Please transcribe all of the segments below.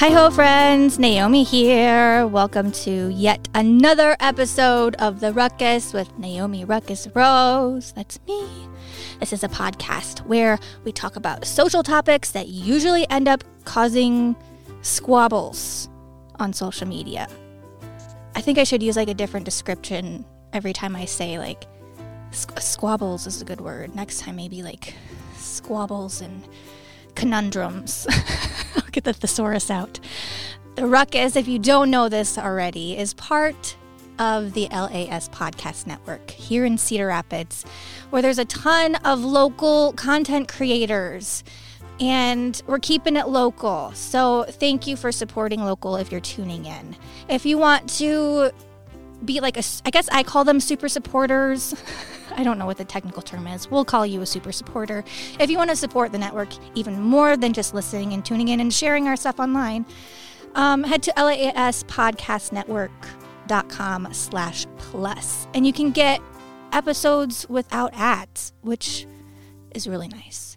Hi ho, friends. Naomi here. Welcome to yet another episode of The Ruckus with Naomi Ruckus Rose. That's me. This is a podcast where we talk about social topics that usually end up causing squabbles on social media. I think I should use like a different description every time I say like squ- squabbles is a good word. Next time, maybe like squabbles and conundrums. I'll get the thesaurus out. The Ruckus, if you don't know this already, is part of the LAS Podcast Network here in Cedar Rapids, where there's a ton of local content creators. And we're keeping it local. So thank you for supporting local if you're tuning in. If you want to be like a, I guess I call them super supporters. I don't know what the technical term is. We'll call you a super supporter. If you want to support the network even more than just listening and tuning in and sharing our stuff online, um, head to laspodcastnetwork.com slash plus. And you can get episodes without ads, which is really nice.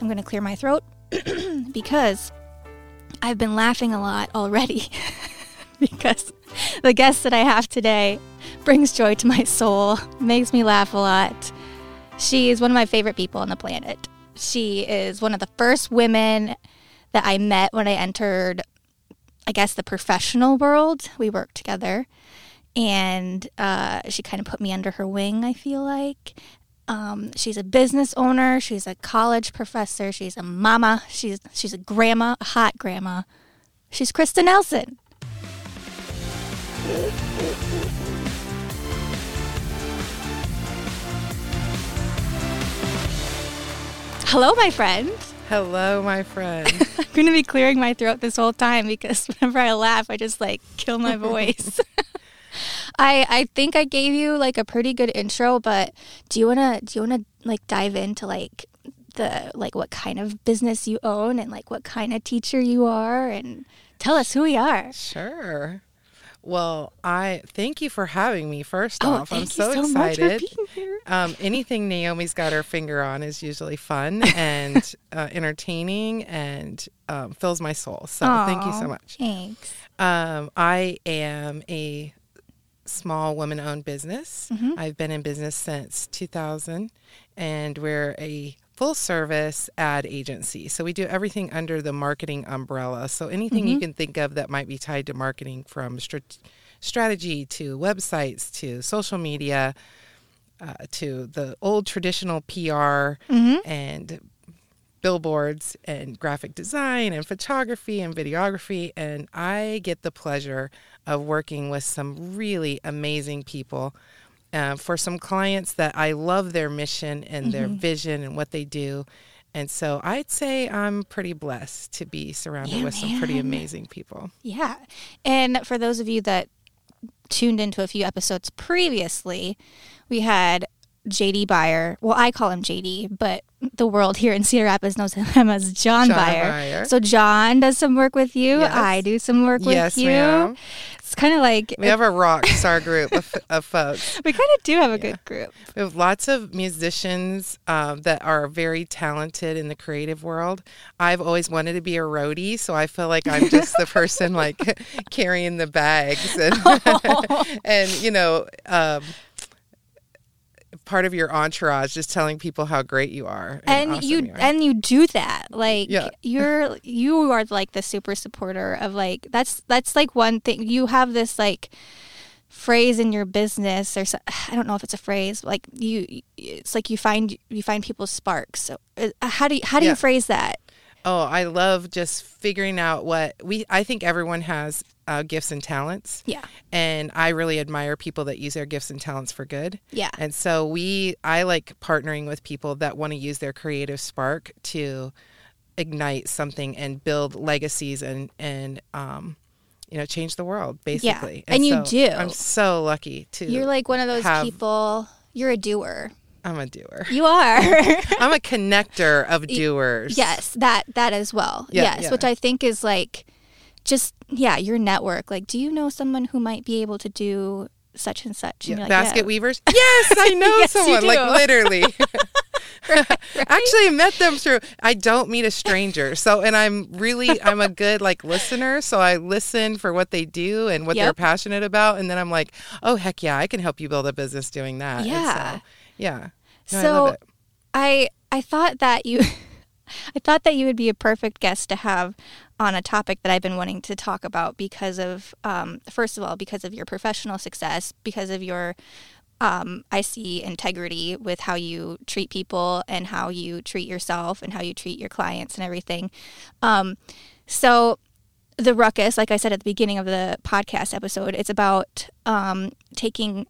I'm going to clear my throat because I've been laughing a lot already because the guest that I have today brings joy to my soul, makes me laugh a lot. She is one of my favorite people on the planet. She is one of the first women that I met when I entered, I guess, the professional world. We worked together, and uh, she kind of put me under her wing, I feel like. Um, she's a business owner. She's a college professor. She's a mama. She's she's a grandma, a hot grandma. She's Christa Nelson. Hello, my friend. Hello, my friend. I'm going to be clearing my throat this whole time because whenever I laugh, I just like kill my voice. I I think I gave you like a pretty good intro, but do you wanna do you wanna like dive into like the like what kind of business you own and like what kind of teacher you are and tell us who we are. sure. Well, I thank you for having me. First Oh, off, I'm so, you so much for excited. being here. Um, anything Naomi's got her finger on is usually fun and uh, entertaining and um, fills my soul. So thank you so much. Thanks. Um, I am a small woman-owned business. Mm-hmm. I've been in business since 2000, and we're a full-service ad agency. So we do everything under the marketing umbrella. So anything Mm-hmm. you can think of that might be tied to marketing, from strat- strategy to websites to social media. Uh, to the old traditional PR Mm-hmm. and billboards and graphic design and photography and videography. And I get the pleasure of working with some really amazing people uh, for some clients that I love their mission and their vision and what they do. And so I'd say I'm pretty blessed to be surrounded Yeah, with some pretty amazing people. Yeah. And for those of you that tuned into a few episodes previously, we had JD Buyer. Well, I call him JD, but the world here in Cedar Rapids knows him as John, John Buyer. Buyer. So John does some work with you. Yes. I do some work with Yes, you. ma'am. It's kind of like We have a rock star group of, of folks. we kind of do have a good group. We have lots of musicians um, that are very talented in the creative world. I've always wanted to be a roadie, so I feel like I'm just the person like carrying the bags and, and you know, um, part of your entourage, just telling people how great you are and awesome you are. and you do that like Yeah. you're you are like the super supporter of like that's that's like one thing you have this like phrase in your business or I don't know if it's a phrase like you it's like you find you find people's sparks so uh, how do you how do Yeah. you phrase that Oh, I love just figuring out what we. I think everyone has uh, gifts and talents. Yeah. And I really admire people that use their gifts and talents for good. Yeah. And so we, I like partnering with people that want to use their creative spark to ignite something and build legacies and and um, you know, change the world basically. and you so do. I'm so lucky to. you're like one of those have- people you're a doer I'm a doer. you are I'm a connector of doers. Yes, that that as well. Yeah, yes, yeah. which I think is like just yeah, your network. Like, do you know someone who might be able to do such and such? And Yeah, like, basket yeah. weavers. Yes, I know Yes, someone. Like literally. Actually, I met them through. I don't meet a stranger. So, and I'm really, I'm a good like listener. So I listen for what they do and what they're passionate about, and then I'm like, oh heck yeah, I can help you build a business doing that. Yeah. so, yeah. No, I So it. I I thought that you I thought that you would be a perfect guest to have on a topic that I've been wanting to talk about because of um, first of all because of your professional success because of your um, I see integrity with how you treat people and how you treat yourself and how you treat your clients and everything. Um, so the ruckus, like I said at the beginning of the podcast episode, it's about um, taking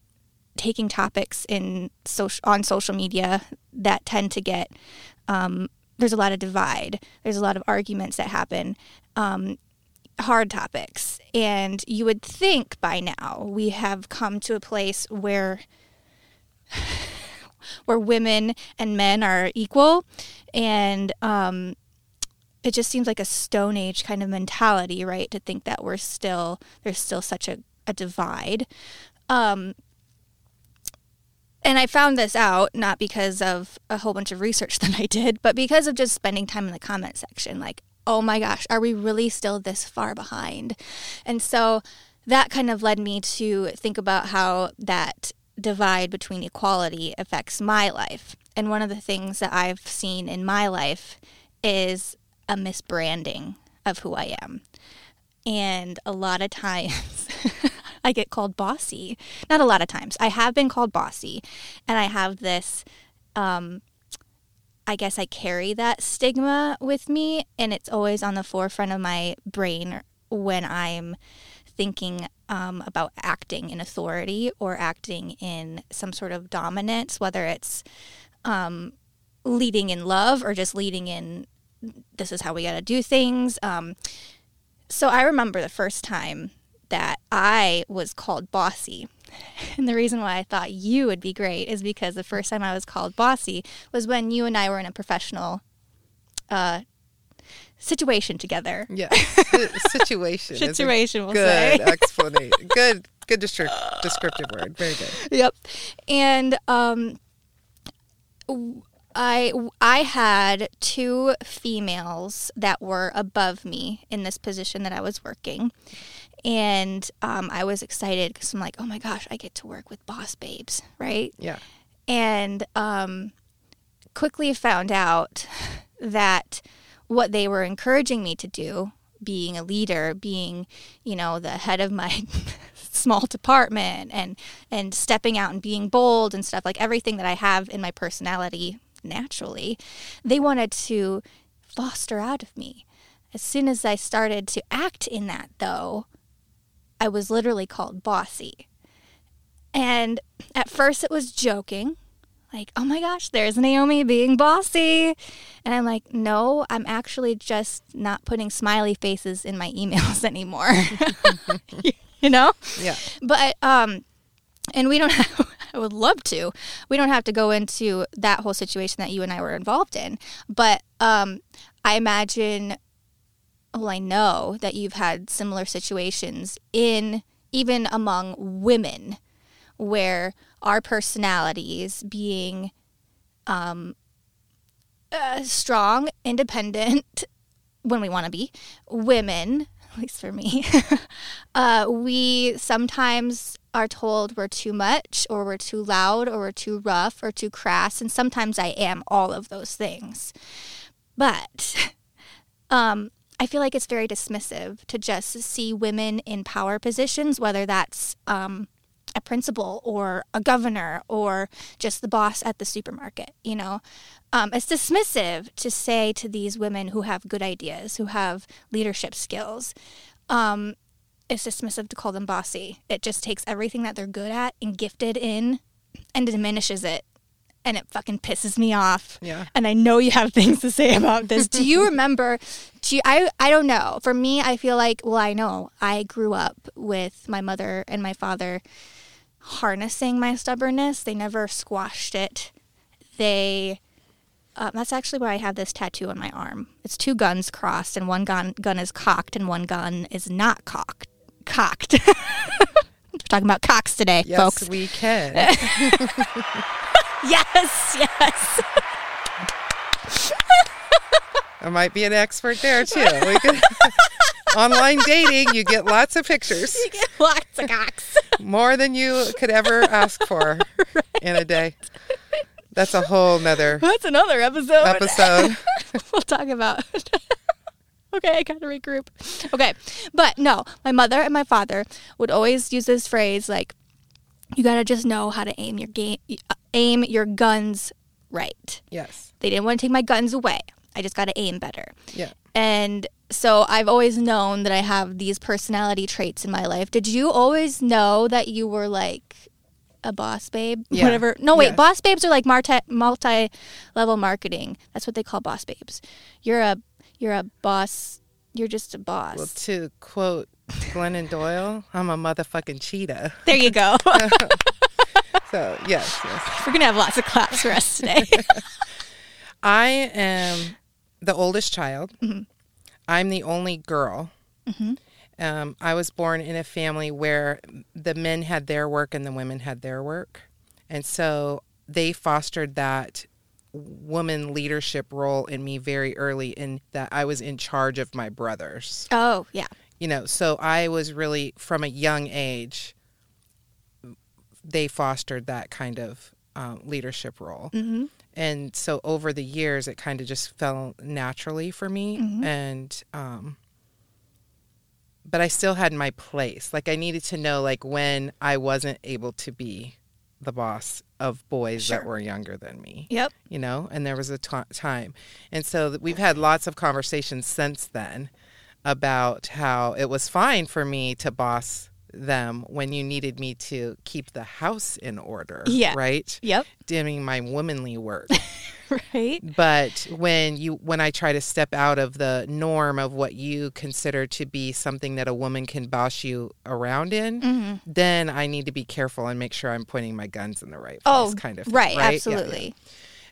taking topics in social on social media that tend to get um, there's a lot of divide. There's a lot of arguments that happen um, hard topics. And you would think by now we have come to a place where where women and men are equal. And um, it just seems like a stone age kind of mentality right to think that we're still there's still such a, a divide. Um, and I found this out not because of a whole bunch of research that I did, but because of just spending time in the comment section. Like, oh my gosh, are we really still this far behind? And so that kind of led me to think about how that divide between equality affects my life. And one of the things that I've seen in my life is a misbranding of who I am. And a lot of times I get called bossy. Not a lot of times. I have been called bossy. And I have this, um, I guess I carry that stigma with me. And it's always on the forefront of my brain when I'm thinking um, about acting in authority or acting in some sort of dominance, whether it's um, leading in love or just leading in this is how we got to do things. Um, so I remember the first time that I was called bossy. And the reason why I thought you would be great is because the first time I was called bossy was when you and I were in a professional uh, situation together. Yeah. Si- situation. Situation, we'll good explanation. Good. Good descrip- descriptive word. Very good. Yep. And um, I I had two females that were above me in this position that I was working, and um, I was excited because I'm like, oh my gosh, I get to work with boss babes, right? Yeah. and um, quickly found out that what they were encouraging me to do, being a leader, being you know the head of my small department, and and stepping out and being bold and stuff like everything that I have in my personality naturally, they wanted to foster out of me. As soon as I started to act in that, though, I was literally called bossy. And at first it was joking, like, oh my gosh, there's Naomi being bossy. And I'm like, no, I'm actually just not putting smiley faces in my emails anymore. you know? Yeah. But, um, and we don't have, I would love to. We don't have to go into that whole situation that you and I were involved in, but um, I imagine. Well, I know that you've had similar situations in even among women where our personalities being um, uh, strong, independent, when we want to be, women, at least for me, uh, we sometimes are told we're too much or we're too loud or we're too rough or too crass. And sometimes I am all of those things. But um, I feel like it's very dismissive to just see women in power positions, whether that's um, a principal or a governor or just the boss at the supermarket. You know, um, it's dismissive to say to these women who have good ideas, who have leadership skills. Um, it's dismissive to call them bossy. It just takes everything that they're good at and gifted in and diminishes it. And it fucking pisses me off. Yeah. And I know you have things to say about this. Do you remember? Do you, I I don't know. For me, I feel like well, I know I grew up with my mother and my father harnessing my stubbornness. They never squashed it. They um, that's actually why I have this tattoo on my arm. It's two guns crossed, and one gun gun is cocked, and one gun is not cocked. Cocked. We're talking about cocks today, Yes, folks. we can. Yes, yes. I might be an expert there too. We could, online dating, you get lots of pictures, You get Lots of cocks. more than you could ever ask for in a day. That's a whole nother That's another episode. episode. we'll talk about. okay, I gotta regroup. Okay, but no, my mother and my father would always use this phrase like, "You gotta just know how to aim your game, uh, aim your guns right." Yes. They didn't want to take my guns away. I just gotta aim better. Yeah. And so I've always known that I have these personality traits in my life. Did you always know that you were like a boss babe? Yeah. Whatever. No, wait, Yes. boss babes are like multi multi level marketing. That's what they call boss babes. You're a you're a boss. You're just a boss. Well, to quote Glennon Doyle, I'm a motherfucking cheetah. there you go. So, yes, yes. We're gonna have lots of claps for us today. I am the oldest child. Mm-hmm. I'm the only girl. Um, I was born in a family where the men had their work and the women had their work. And so they fostered that woman leadership role in me very early in that I was in charge of my brothers. oh yeah. You know, so I was really from a young age they fostered that kind of um, leadership role. Mm-hmm. And so over the years, it kind of just fell naturally for me. Mm-hmm. And, um, but I still had my place. Like I needed to know, like when I wasn't able to be the boss of boys that were younger than me. Yep. You know, and there was a time, and so we've had lots of conversations since then about how it was fine for me to boss them when you needed me to keep the house in order. Yeah. Right Yep. doing my womanly work. Right. but when you when I try to step out of the norm of what you consider to be something that a woman can boss you around in, Mm-hmm. then I need to be careful and make sure I'm pointing my guns in the right place Oh, kind of thing, right. Yeah, yeah. Absolutely.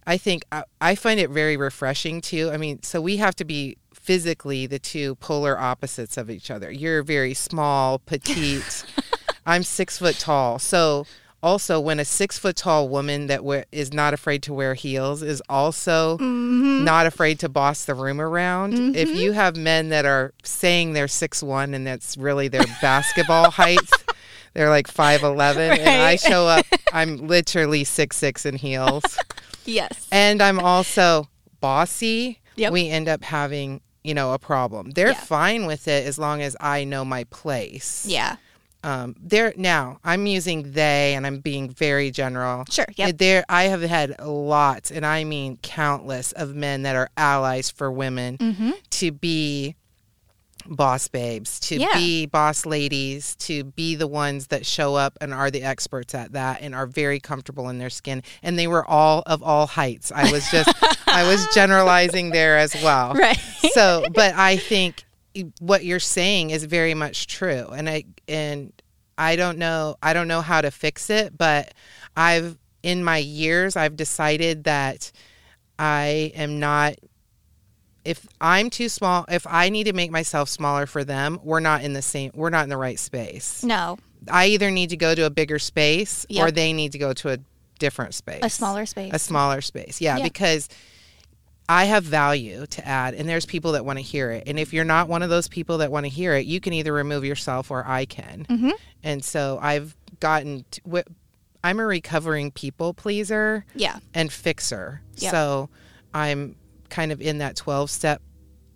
I think I, I find it very refreshing too. I mean, so we have to be physically the two polar opposites of each other. You're very small, petite. I'm six foot tall. So also, when a six foot tall woman that we- is not afraid to wear heels is also Mm-hmm. not afraid to boss the room around. If you have men that are saying they're six one and that's really their basketball height. They're like five eleven, and I show up. I'm literally six six in heels Yes. and I'm also bossy, Yep. we end up having, you know, a problem. They're Yeah. fine with it as long as I know my place. Yeah. Um, they're now I'm using they and I'm being very general. Sure. Yeah. There I have had lots and I mean countless of men that are allies for women Mm-hmm. to be boss babes, to Yeah. be boss ladies, to be the ones that show up and are the experts at that and are very comfortable in their skin. And they were all of all heights. I was just, I was generalizing there as well. Right. So, but I think what you're saying is very much true. And I, and I don't know, I don't know how to fix it, but I've in my years I've decided that I am not if I'm too small, if I need to make myself smaller for them, we're not in the same we're not in the right space. No, I either need to go to a bigger space or they need to go to a different space. a smaller space. a smaller space. Yeah, Yeah. because I have value to add, and there's people that want to hear it. And if you're not one of those people that want to hear it, you can either remove yourself or I can. Mhm. And so I've gotten. To, I'm a recovering people pleaser yeah. and fixer. Yep. So I'm kind of in that 12 step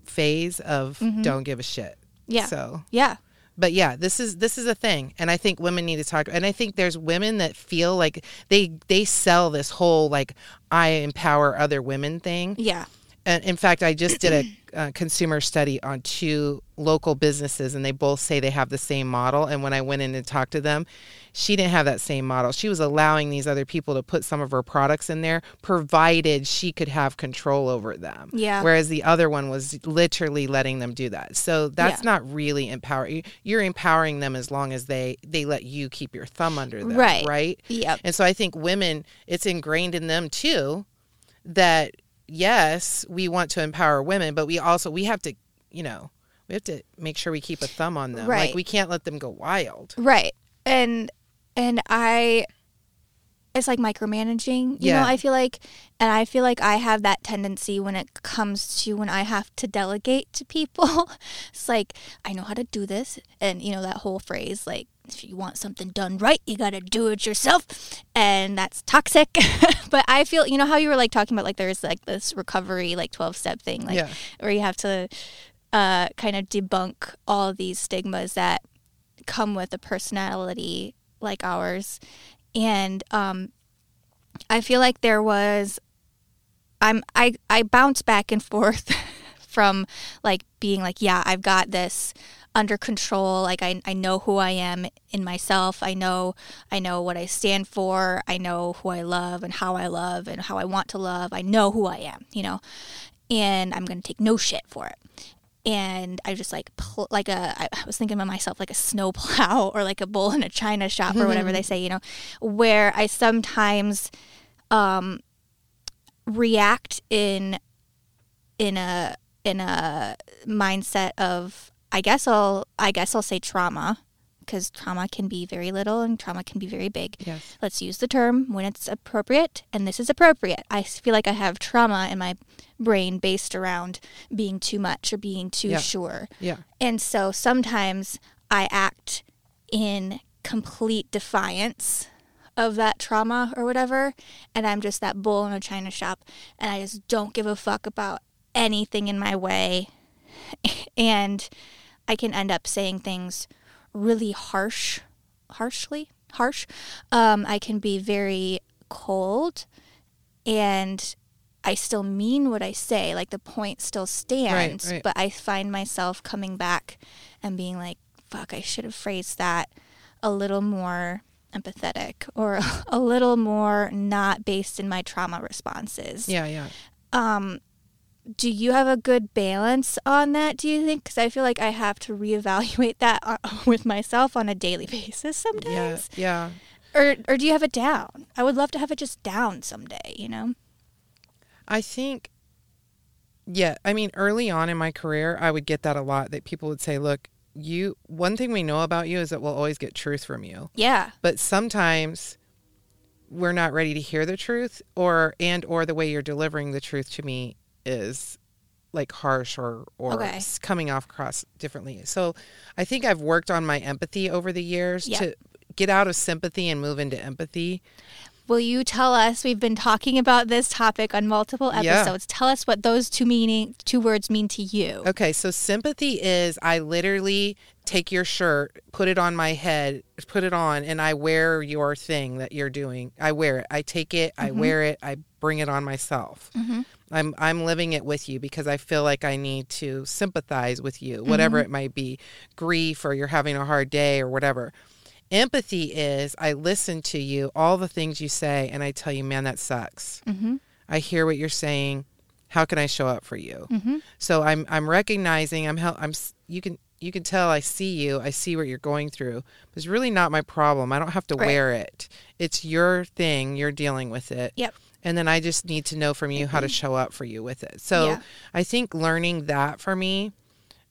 phase of don't give a shit. Mm-hmm. Yeah. So Yeah. but yeah this is this is a thing and i think women need to talk and i think there's women that feel like they they sell this whole like i empower other women thing Yeah. And in fact i just did a, uh consumer study on two local businesses and they both say they have the same model and when i went in and talked to them she didn't have that same model she was allowing these other people to put some of her products in there provided she could have control over them Yeah. whereas the other one was literally letting them do that so that's Yeah. not really empowering. you- you're empowering them as long as they they let you keep your thumb under them Right. right Yep. and so I think women, it's ingrained in them too that yes, we want to empower women, but we also we have to, you know, we have to make sure we keep a thumb on them. Right. Like we can't let them go wild. Right. And and I it's like micromanaging. You Yeah. know, I feel like and I feel like I have that tendency when it comes to when I have to delegate to people. it's like I know how to do this and you know that whole phrase like if you want something done right, you got to do it yourself. And that's toxic. but I feel, you know how you were like talking about like there's like this recovery like 12 step thing like Yeah. where you have to uh, kind of debunk all of these stigmas that come with a personality like ours. And um, I feel like there was, I'm I I bounce back and forth from like being like, yeah, I've got this under control. Like I I know who I am in myself. I know I know what I stand for. I know who I love and how I love and how I want to love. I know who I am. You know, and I'm gonna take no shit for it and I just like pl- like a I was thinking about myself like a snowplow or like a bull in a china shop or whatever they say, you know, where I sometimes um react in in a in a mindset of I guess I'll I guess I'll say trauma because trauma can be very little and trauma can be very big. Yes. Let's use the term when it's appropriate, and this is appropriate. I feel like I have trauma in my brain based around being too much or being too Yeah. sure. Yeah. And so sometimes I act in complete defiance of that trauma or whatever, and I'm just that bull in a china shop, and I just don't give a fuck about anything in my way. And I can end up saying things really harsh, harshly, harsh. Um, I can be very cold, and I still mean what I say. Like the point still stands, right. but I find myself coming back and being like, "Fuck, I should have phrased that a little more." empathetic or a little more not based in my trauma responses Yeah. Yeah. um do you have a good balance on that do you think because i feel like i have to reevaluate that uh, with myself on a daily basis Yeah. sometimes Yeah. or or do you have it down i would love to have it just down someday you know I think, yeah, I mean, early on in my career, I would get that a lot that people would say, look, you, one thing we know about you is that we'll always get truth from you. yeah But sometimes we're not ready to hear the truth or, and, or the way you're delivering the truth to me is like harsh or, or Okay. coming off across differently. So I think I've worked on my empathy over the years Yeah. to get out of sympathy and move into empathy. Will you tell us we've been talking about this topic on multiple Yeah. episodes tell us what those two meaning two words mean to you Okay, so sympathy is I literally take your shirt, put it on my head, put it on, and I wear your thing that you're doing. I wear it. I take it, I mm-hmm. wear it, I bring it on myself. Mm-hmm. I'm I'm living it with you because I feel like I need to sympathize with you, mm-hmm. whatever it might be, grief or you're having a hard day or whatever. Empathy is I listen to you, all the things you say, and I tell you, man, that sucks. mm-hmm. I hear what you're saying. How can I show up for you? Mm-hmm. So I'm I'm recognizing I'm hel- I'm you can you can tell I see you. I see what you're going through. It's really not my problem. I don't have to Right. wear it. It's your thing. You're dealing with it. Yep. And then I just need to know from you how to show up for you with it. So Yeah. I think learning that for me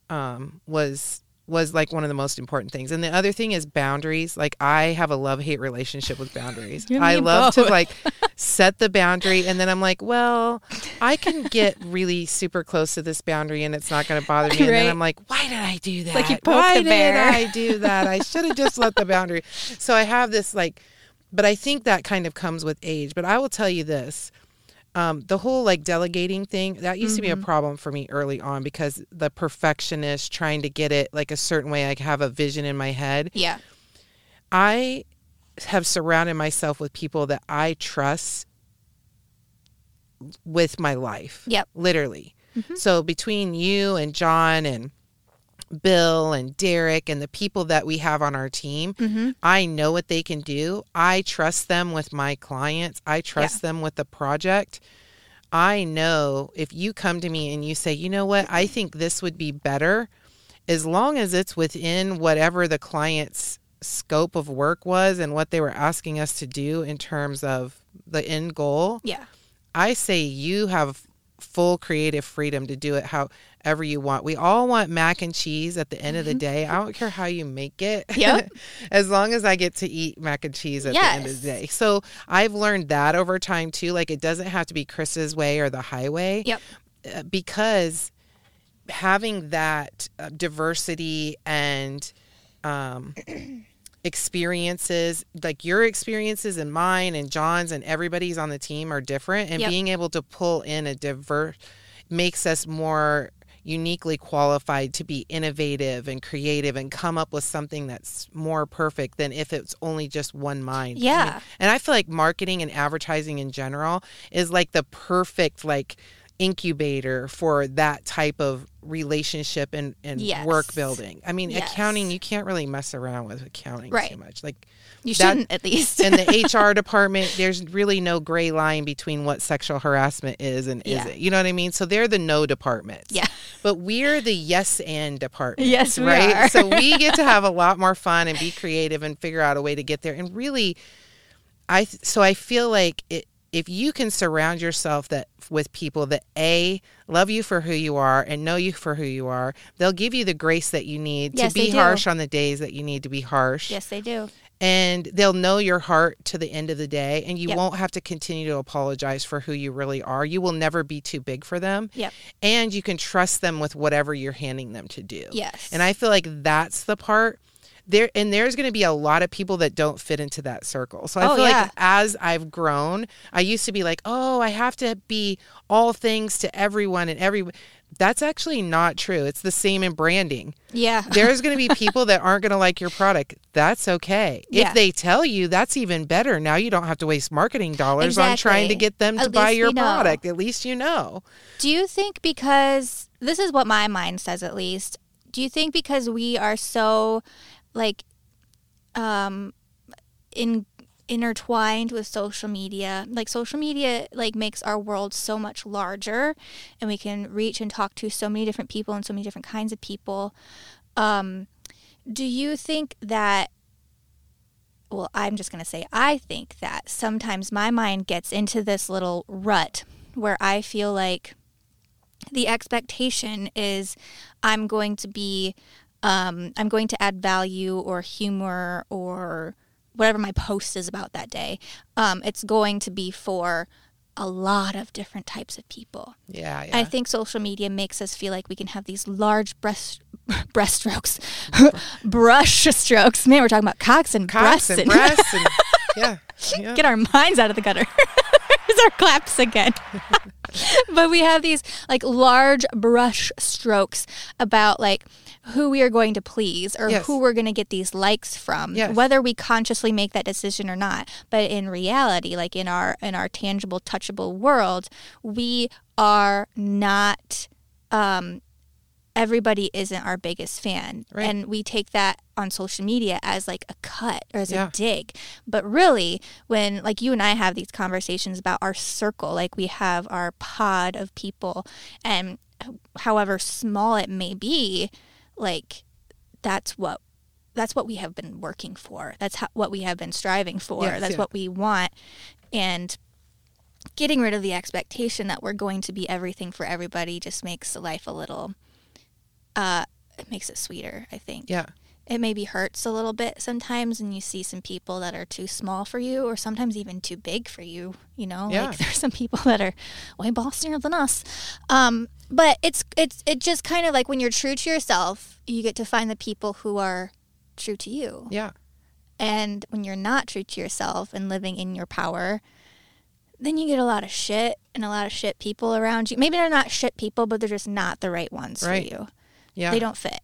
um, was was like one of the most important things. And the other thing is boundaries. Like I have a love hate relationship with boundaries. I love both. to like set the boundary and then I'm like, well, I can get really super close to this boundary and it's not going to bother me. And then I'm like, why did I do that? like you poke why the bear. did I do that? I should have just let the boundary. So I have this like, but I think that kind of comes with age. But I will tell you this. Um, the whole like delegating thing that used to be a Mm-hmm. problem for me early on because the perfectionist trying to get it like a certain way i have a vision in my head Yeah. i have surrounded myself with people that i trust with my life Yep. literally so between you and john and bill and derek and the people that we have on our team Mm-hmm. i know what they can do. I trust them with my clients. I trust them with the project. I know if you come to me and you say, you know what, I think this would be better, as long as it's within whatever the client's scope of work was and what they were asking us to do in terms of the end goal, Yeah. I say you have full creative freedom to do it however you want. We all want mac and cheese at the end of the day. I don't care how you make it. Mm-hmm. Yep. as long as I get to eat mac and cheese at the end of the day. So I've learned that over time too. Like it doesn't have to be Chris's way or the highway Yep. uh, because having that uh, diversity and um, experiences, like your experiences and mine and John's and everybody's on the team are different, and Yep. being able to pull in a diverse makes us more uniquely qualified to be innovative and creative and come up with something that's more perfect than if it's only just one mind. I mean, Yeah. and I feel like marketing and advertising in general is like the perfect like incubator for that type of relationship and, and Yes. work building. I mean, Yes. accounting, you can't really mess around with accounting Right. too much. Like You That- shouldn't, at least. in the HR department, there's really no gray line between what sexual harassment is and Yeah. isn't. You know what I mean? So they're the no departments. Yeah. But we're the yes and department. Yes, right? so we get to have a lot more fun and be creative and figure out a way to get there. And really, I so I feel like it, if you can surround yourself that with people that a love you for who you are and know you for who you are, they'll give you the grace that you need Yes, to be harsh on the days that you need to be harsh yes, they do. and they'll know your heart to the end of the day and you Yep. won't have to continue to apologize for who you really are you will never be too big for them Yep. and you can trust them with whatever you're handing them to do Yes. and i feel like that's the part there and there's going to be a lot of people that don't fit into that circle so i Oh, feel yeah. like as i've grown i used to be like oh i have to be all things to everyone and every that's actually not true it's the same in branding Yeah. there's going to be people that aren't going to like your product. That's okay. Yeah. If they tell you, that's even better. Now you don't have to waste marketing dollars on trying to get them to At buy your we know. product. At least you know. Do you think because this is what my mind says at least? Do you think because we are so like um in intertwined with social media, like social media like makes our world so much larger and we can reach and talk to so many different people and so many different kinds of people. Um do you think that well, I'm just going to say, I think that sometimes my mind gets into this little rut where I feel like the expectation is I'm going to be, um, I'm going to add value or humor or whatever my post is about that day. Um, it's going to be for a lot of different types of people. Yeah. yeah. I think social media makes us feel like we can have these large breast breaststrokes, brush strokes. Man, we're talking about cocks and Cocks breasts. and and- breasts. And, yeah. yeah. Get our minds out of the gutter. There's our claps again. but we have these like large brush strokes about like who we are going to please or Yes. who we're going to get these likes from Yes. whether we consciously make that decision or not but in reality like in our in our tangible touchable world we are not um everybody isn't our biggest fan Right. and we take that on social media as like a cut or as Yeah. a dig but really when like you and i have these conversations about our circle like we have our pod of people and however small it may be like that's what that's what we have been working for. That's how, what we have been striving for. Yes, that's yeah. what we want. And getting rid of the expectation that we're going to be everything for everybody just makes the life a little uh it makes it sweeter, I think. Yeah. It maybe hurts a little bit sometimes and you see some people that are too small for you or sometimes even too big for you, you know? Yeah. Like there's some people that are way bossier than us. Um but it's it's it just kind of like when you're true to yourself, you get to find the people who are true to you. Yeah. And when you're not true to yourself and living in your power, then you get a lot of shit and a lot of shit people around you. Maybe they're not shit people, but they're just not the right ones Right. for you. Yeah. They don't fit.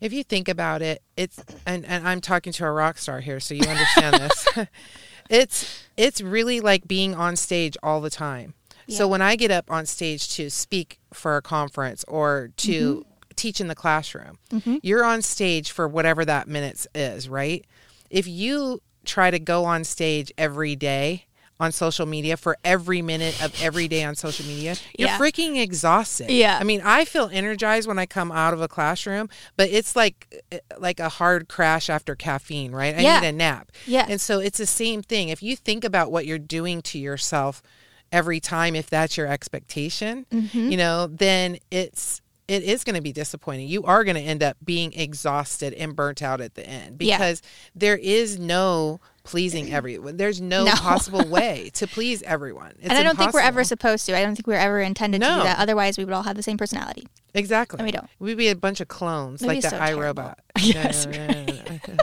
If you think about it, it's and, and I'm talking to a rock star here, so you understand this. it's it's really like being on stage all the time. So when I get up on stage to speak for a conference or to mm-hmm. teach in the classroom, mm-hmm. you're on stage for whatever that minutes is, right? If you try to go on stage every day on social media for every minute of every day on social media, you're Yeah. freaking exhausted. Yeah. I mean, I feel energized when I come out of a classroom, but it's like eh, like a hard crash after caffeine, right? I Yeah. need a nap. Yeah. And so it's the same thing. If you think about what you're doing to yourself every time if that's your expectation, Mm-hmm. you know, then it's it is going to be disappointing. You are going to end up being exhausted and burnt out at the end Yeah. because there is no pleasing everyone. There's no, No. possible way to please everyone. It's and I don't think we're ever supposed to. I don't think we're ever intended to do that. Otherwise, we would all have the same personality. Exactly. And we don't. We'd be a bunch of clones like the so iRobot. Yes, Yeah,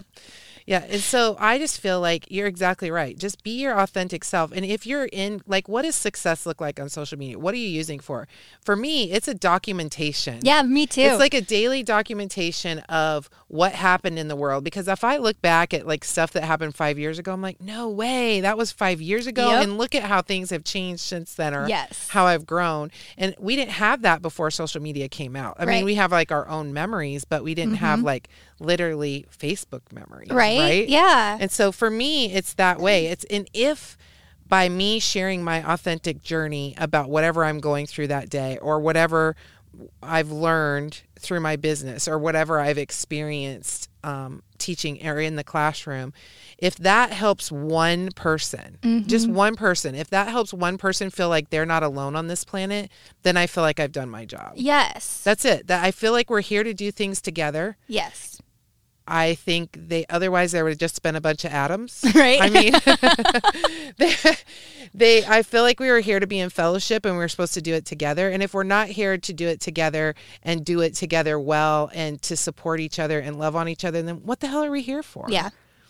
yeah, and so I just feel like you're exactly right. Just be your authentic self. And if you're in like what does success look like on social media? What are you using for? For me, it's a documentation. Yeah, me too. It's like a daily documentation of what happened in the world. Because if I look back at like stuff that happened five years ago, I'm like, no way, that was five years ago. Yep. And look at how things have changed since then, or Yes. how I've grown. And we didn't have that before social media came out. I Right. mean, we have like our own memories, but we didn't mm-hmm. have like literally Facebook memories. right? Right. Yeah. And so for me, it's that way. It's and if by me sharing my authentic journey about whatever I'm going through that day or whatever I've learned through my business or whatever I've experienced um, teaching or in the classroom, if that helps one person, just Mm-hmm. one person, if that helps one person feel like they're not alone on this planet, then I feel like I've done my job. yes. That's it. That I feel like we're here to do things together. yes. I think they otherwise there would have just been a bunch of atoms. Right. I mean, they, they. I feel like we were here to be in fellowship, and we're supposed to do it together. And if we're not here to do it together and do it together well, and to support each other and love on each other, then what the hell are we here for? Yeah.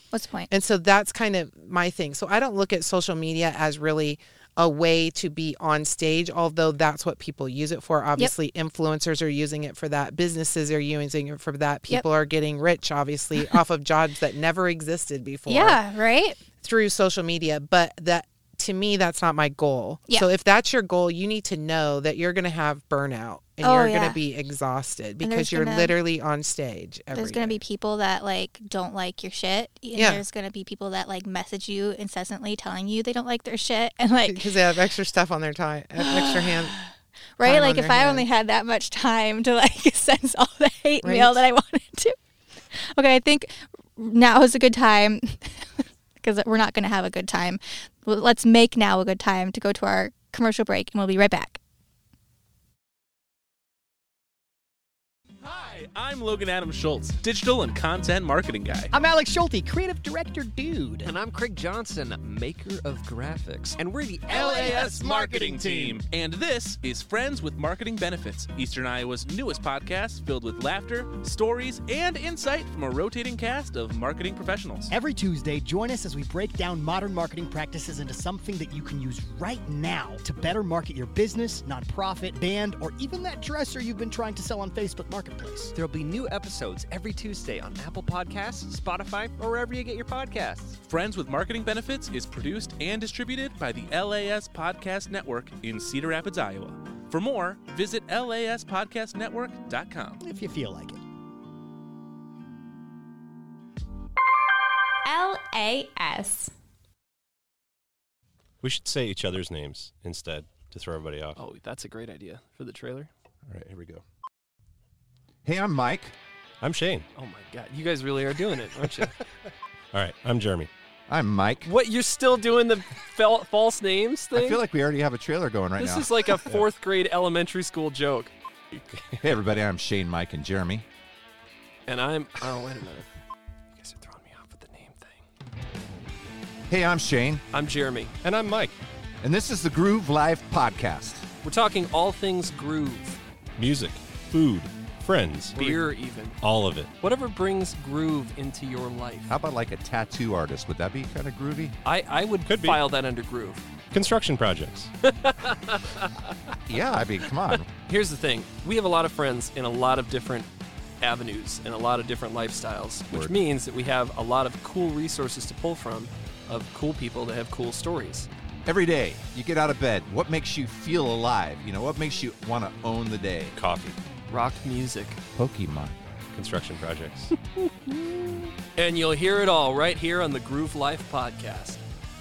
What's the point? And so that's kind of my thing. So I don't look at social media as really a way to be on stage, although that's what people use it for. Obviously, influencers are using it for that. Businesses are using it for that. Yep. People are getting rich, obviously, off of jobs that never existed before Yeah. Right. through social media. But that to me, that's not my goal. Yeah. So if that's your goal, you need to know that you're going to have burnout and Oh, you're going to be exhausted because you're gonna- literally on stage. Every There's going to be people that like don't like your shit. And Yeah. there's going to be people that like message you incessantly telling you they don't like their shit and like because they have extra stuff on their time, extra hand. right like if I only had that much time to like send all the hate Right. mail that I wanted to. Okay, I think now is a good time because we're not going to have a good time. Let's make now a good time to go to our commercial break and we'll be right back. I'm Logan Adam Schultz, digital and content marketing guy. I'm Alex Schulte, creative director dude. And I'm Craig Johnson, maker of graphics. And we're the LAS Marketing Team. And this is Friends with Marketing Benefits, Eastern Iowa's newest podcast filled with laughter, stories, and insight from a rotating cast of marketing professionals. Every Tuesday, join us as we break down modern marketing practices into something that you can use right now to better market your business, nonprofit, band, or even that dresser you've been trying to sell on Facebook Marketplace. There'll be new episodes every Tuesday on Apple Podcasts, Spotify, or wherever you get your podcasts. Friends with Marketing Benefits is produced and distributed by the LAS Podcast Network in Cedar Rapids, Iowa. For more, visit laspodcastnetwork.com. If you feel like it. LAS. We should say each other's names instead to throw everybody off. Oh, that's a great idea for the trailer. All right, here we go. Hey, I'm Mike. I'm Shane. Oh my god, you guys really are doing it, aren't you? All right, I'm Jeremy. I'm Mike. what? You're still doing the fel- false names thing? I feel like we already have a trailer going right this now. This is like a fourth grade elementary school joke. hey, everybody, I'm Shane, Mike, and Jeremy. And I'm. Oh wait a minute. You guys are throwing me off with the name thing. Hey, I'm Shane, I'm Jeremy. And I'm Mike. and this is the Groove Live Podcast. We're talking all things groove, Music, food, friends, beer, even all of it. whatever brings groove into your life. How about like a tattoo artist? Would that be kind of groovy? I I would Could be. file that under groove. Construction projects. Yeah, I mean, come on. Here's the thing we have a lot of friends in a lot of different avenues and a lot of different lifestyles, which Word. means that we have a lot of cool resources to pull from of cool people that have cool stories. Every day you get out of bed. What makes you feel alive? You know, what makes you want to own the day? Coffee. Rock music. Pokemon. Construction projects. And you'll hear it all right here on the Groove Life Podcast.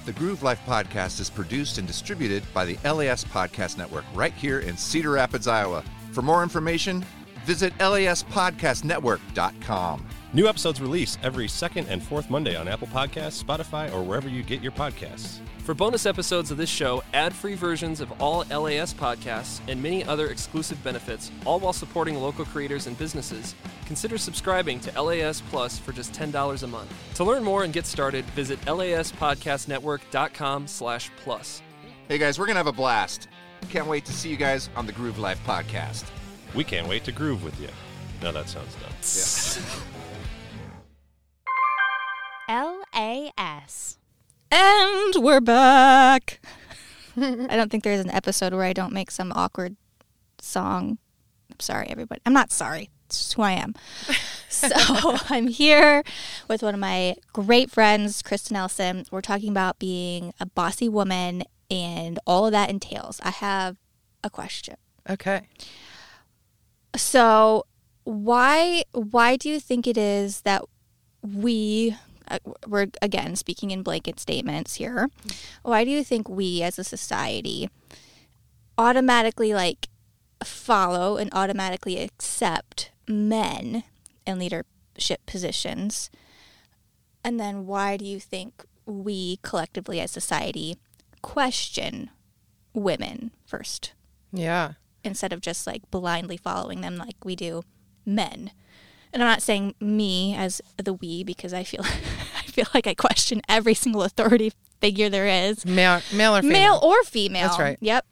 The Groove Life Podcast is produced and distributed by the LAS Podcast Network right here in Cedar Rapids, Iowa. For more information, visit laspodcastnetwork.com. New episodes release every second and fourth Monday on Apple Podcasts, Spotify, or wherever you get your podcasts. For bonus episodes of this show, ad free versions of all LAS podcasts, and many other exclusive benefits, all while supporting local creators and businesses, consider subscribing to LAS Plus for just $10 a month. To learn more and get started, visit laspodcastnetwork.com slash plus. Hey guys, we're going to have a blast. Can't wait to see you guys on the Groove Life Podcast. We can't wait to groove with you. Now that sounds dumb. LAS. And we're back. I don't think there's an episode where I don't make some awkward song. I'm sorry, everybody. I'm not sorry. It's just who I am. So I'm here with one of my great friends, Christa Nelson. We're talking about being a bossy woman and all of that entails. I have a question. Okay. So why why do you think it is that we uh, we're again speaking in blanket statements here. Why do you think we as a society automatically like follow and automatically accept men in leadership positions? And then why do you think we collectively as society question women first? Yeah. Instead of just like blindly following them like we do men. And I'm not saying me as the we because I feel I feel like I question every single authority figure there is, Male, male or female? male or female. That's right. Yep.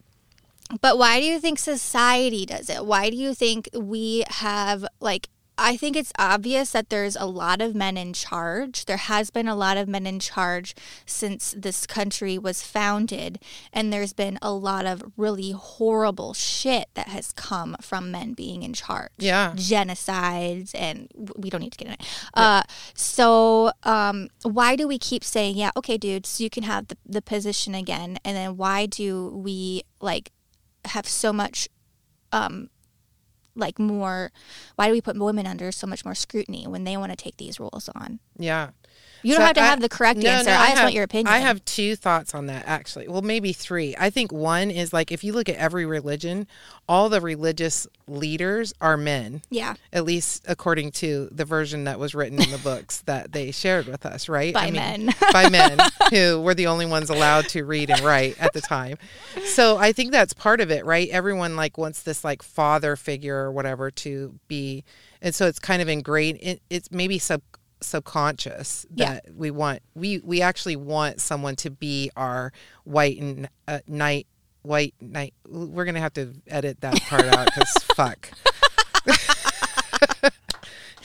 But why do you think society does it? Why do you think we have like I think it's obvious that there's a lot of men in charge. There has been a lot of men in charge since this country was founded, and there's been a lot of really horrible shit that has come from men being in charge. Yeah. Genocides, and we don't need to get in it. Uh, so, um, why do we keep saying, yeah, okay, dudes, you can have the, the position again? And then why do we like have so much um, like more why do we put women under so much more scrutiny when they want to take these roles on Yeah. You don't So have to I- have the correct No, answer no, i just have- want your opinion I have two thoughts on that actually. Well, maybe three. I think one is like if you look at every religion, all the religious leaders are men. yeah At least according to the version that was written in the books that they shared with us, right? By men. by men who were the only ones allowed to read and write at the time. So I think that's part of it, right? Everyone like wants this like father figure or whatever to be, and so it's kind of ingrained. It, it's maybe sub subconscious Yeah. that we want we we actually want someone to be our white and uh, knight white knight we're gonna have to edit that part out because fuck.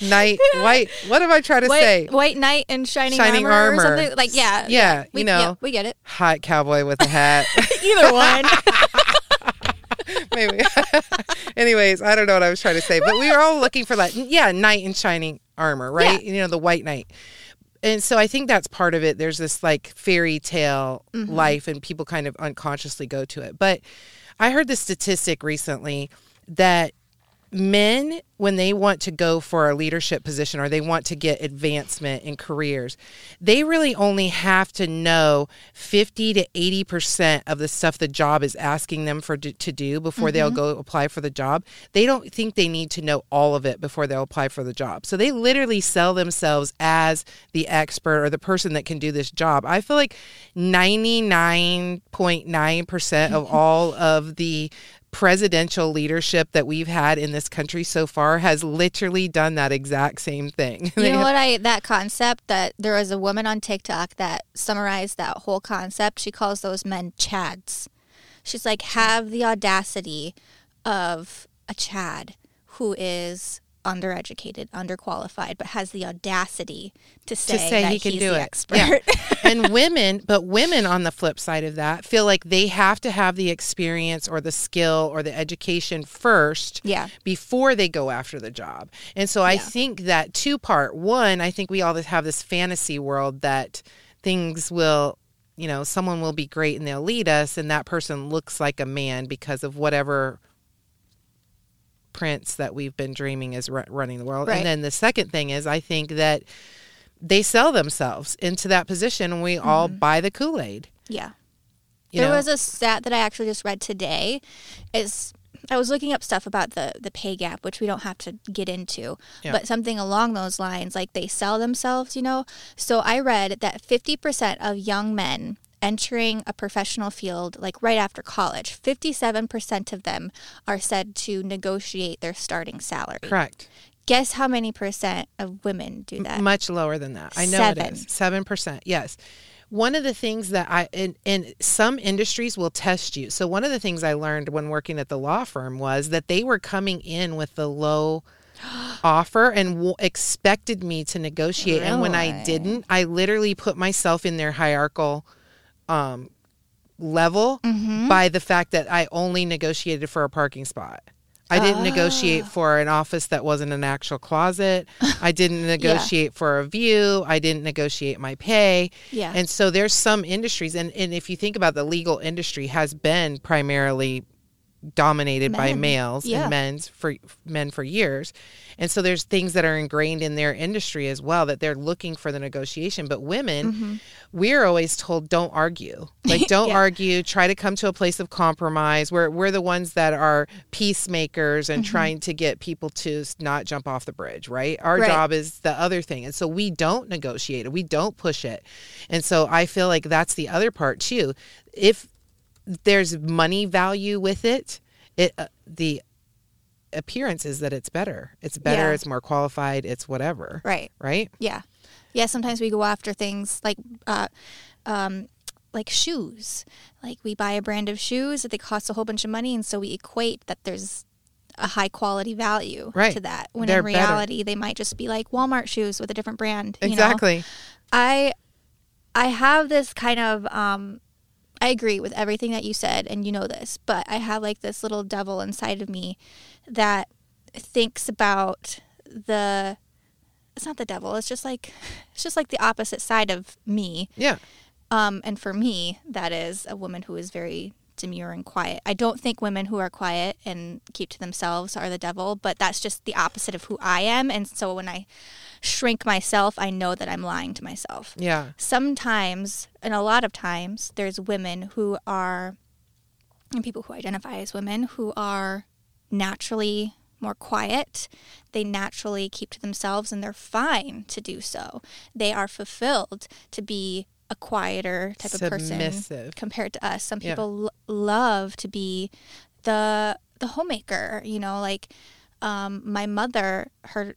Knight white what am i trying to white, say? white knight and shining, Shining armor, or armor. something? Like yeah Yeah, we, you know. yeah, we get it. hot cowboy with a hat. Either one. Maybe. Anyways i don't know what i was trying to say but we were all looking for that yeah knight in shining armor right? You know the white knight. And so i think that's part of it. There's this like fairy tale mm-hmm. life and people kind of unconsciously go to it. But i heard the statistic recently that men when they want to go for a leadership position or they want to get advancement in careers they really only have to know 50 to 80% of the stuff the job is asking them for to do before they'll Mhm. go apply for the job. They don't think they need to know all of it before they'll apply for the job. So they literally sell themselves as the expert or the person that can do this job. I feel like 99.9% of all of the presidential leadership that we've had in this country so far has literally done that exact same thing. You know what I that concept that there was a woman on TikTok that summarized that whole concept. She calls those men chads. She's like have the audacity of a chad who is undereducated, underqualified, but has the audacity to say, to say that he can he's do the it. expert. Yeah. and women, but women on the flip side of that feel like they have to have the experience or the skill or the education first Yeah. before they go after the job. And so I think that two part one, I think we all have this fantasy world that things will you know, someone will be great and they'll lead us, and that person looks like a man because of whatever prince that we've been dreaming is ru- running the world. Right. And then the second thing is, I think that they sell themselves into that position, and we all mm-hmm. buy the Kool Aid. Yeah. You there know? was a stat that I actually just read today. Is I was looking up stuff about the the pay gap, which we don't have to get into, Yeah. but something along those lines, like they sell themselves, you know. So I read that fifty percent of young men entering a professional field like right after college 57% of them are said to negotiate their starting salary Correct. guess how many percent of women do that Much lower than that. I know Seven. it is. Seven percent. Yes. One of the things that I in, in some industries will test you. So one of the things I learned when working at the law firm was that they were coming in with the low offer and w- expected me to negotiate. And when I didn't, I literally put myself in their hierarchical um, level Mm-hmm. by the fact that I only negotiated for a parking spot. I didn't Ah. negotiate for an office that wasn't an actual closet. I didn't negotiate for a view. I didn't negotiate my pay. Yeah. And so there's some industries and, and if you think about the legal industry has been primarily dominated by males Yeah. and men's for men for years. And so there's things that are ingrained in their industry as well that they're looking for the negotiation. But women, Mm-hmm. we're always told don't argue. Like don't Yeah. argue, try to come to a place of compromise. We're we're the ones that are peacemakers and Mm-hmm. trying to get people to not jump off the bridge, right? Our Right. job is the other thing. And so we don't negotiate it. We don't push it. And so I feel like that's the other part too. If there's money value with it, it uh, the appearance is that it's better. It's better, Yeah. it's more qualified, it's whatever. right Right? Yeah. Yeah, sometimes we go after things like uh um like shoes. Like we buy a brand of shoes that they cost a whole bunch of money and so we equate that there's a high quality value Right. to that. When They're in better. reality they might just be like Walmart shoes with a different brand. you know? Exactly. I I have this kind of um I agree with everything that you said and you know this, but I have like this little devil inside of me that thinks about the it's not the devil, it's just like it's just like the opposite side of me. Yeah. Um and for me that is a woman who is very demure and quiet. I don't think women who are quiet and keep to themselves are the devil, but that's just the opposite of who I am and so when I shrink myself, I know that I'm lying to myself. Yeah. sometimes and a lot of times there's women who are and people who identify as women who are naturally more quiet. They naturally keep to themselves and they're fine to do so. They are fulfilled to be a quieter type of person compared to us. Some Yeah. people l- love to be the the homemaker you know like um, my mother her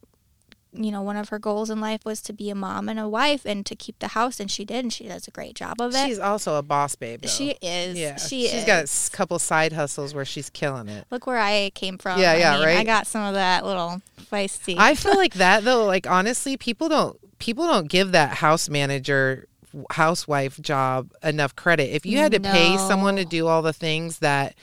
you know one of her goals in life was to be a mom and a wife and to keep the house and she did and she does a great job of it She's also a boss babe. Though. she is Yeah. she she's is got a couple side hustles where she's killing it. look where i came from Yeah, I yeah, mean, i got some of that little feisty I feel like that though, like honestly, people don't people don't give that house manager housewife job enough credit. If you had to pay someone to do all the things that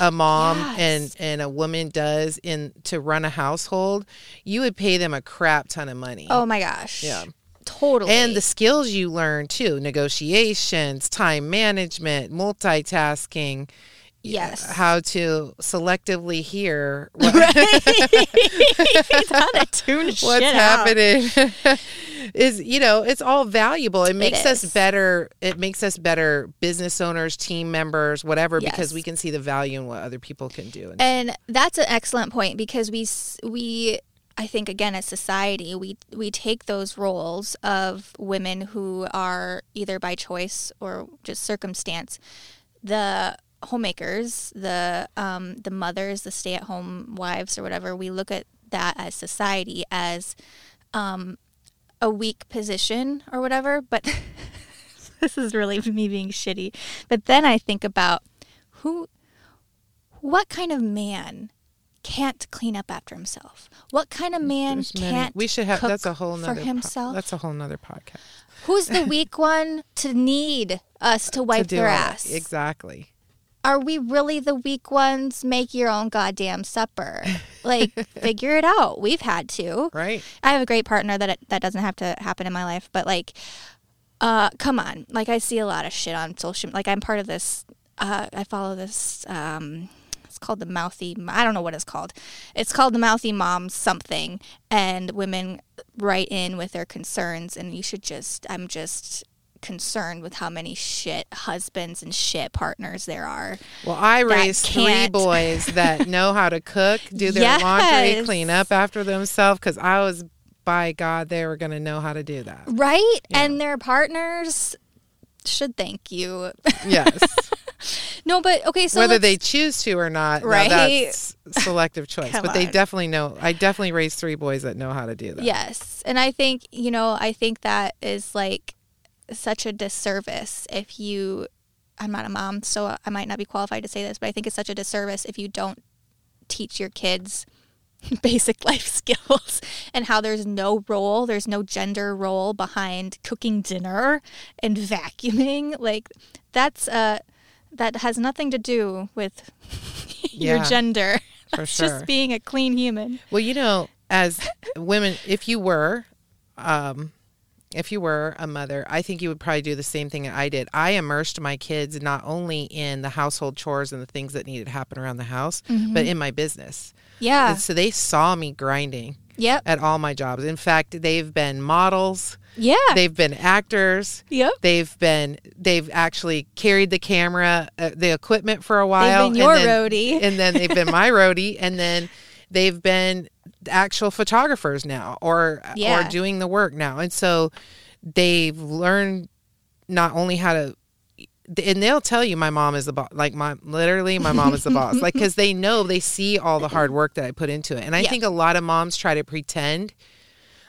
a mom yes. and and a woman does in to run a household, you would pay them a crap ton of money. oh my gosh Yeah. totally And the skills you learn too, negotiations, time management, multitasking, Yes. how to selectively hear what, how to tune what's happening is you know it's all valuable. It makes us better it makes us better business owners team members whatever because we can see the value in what other people can do. And And that's an excellent point because we we I think again as society we we take those roles of women who are either by choice or just circumstance. The homemakers the um, the mothers the stay at home wives or whatever we look at that as society as um, a weak position or whatever but this is really me being shitty. But then I think about who what kind of man can't clean up after himself? What kind of man There's can't we should have that's a whole for nother po- that's a whole nother podcast. Who's the weak one to need us to wipe to their ass? exactly Are we really the weak ones? Make your own goddamn supper. Like, figure it out. We've had to. right I have a great partner that that doesn't have to happen in my life, but like, uh, come on. Like, I see a lot of shit on social. Like, I'm part of this. Uh, I follow this. Um, it's called the mouthy. I don't know what it's called. It's called the mouthy mom something, and women write in with their concerns, and you should just. I'm just concerned with how many shit husbands and shit partners there are. well i raised three can't- boys that know how to cook do their laundry clean up after themselves because i was by god they were going to know how to do that Right? And their partners should thank you. yes no, but okay, so whether they choose to or not Right. that's selective choice but they on. definitely know i definitely raised three boys that know how to do that Yes. And I think, you know, I think that is like such a disservice if you I'm not a mom, so I might not be qualified to say this, but I think it's such a disservice if you don't teach your kids basic life skills and how there's no role, there's no gender role behind cooking dinner and vacuuming. Like that's uh that has nothing to do with your Yeah, gender. for sure. just being a clean human. Well, you know, as women, if you were, um, if you were a mother, I think you would probably do the same thing that I did. I immersed my kids not only in the household chores and the things that needed to happen around the house, but in my business. Yeah. And so they saw me grinding Yep. at all my jobs. In fact, they've been models. Yeah. They've been actors. Yep. They've been they've actually carried the camera, uh, the equipment for a while. been your and then, roadie. and then they've been my roadie, and then they've been actual photographers now, or Yeah. or doing the work now, and so they've learned not only how to. And they'll tell you my mom is the boss. Like my literally, my mom is the boss. Like because they know they see all the hard work that I put into it, and I Yeah. think a lot of moms try to pretend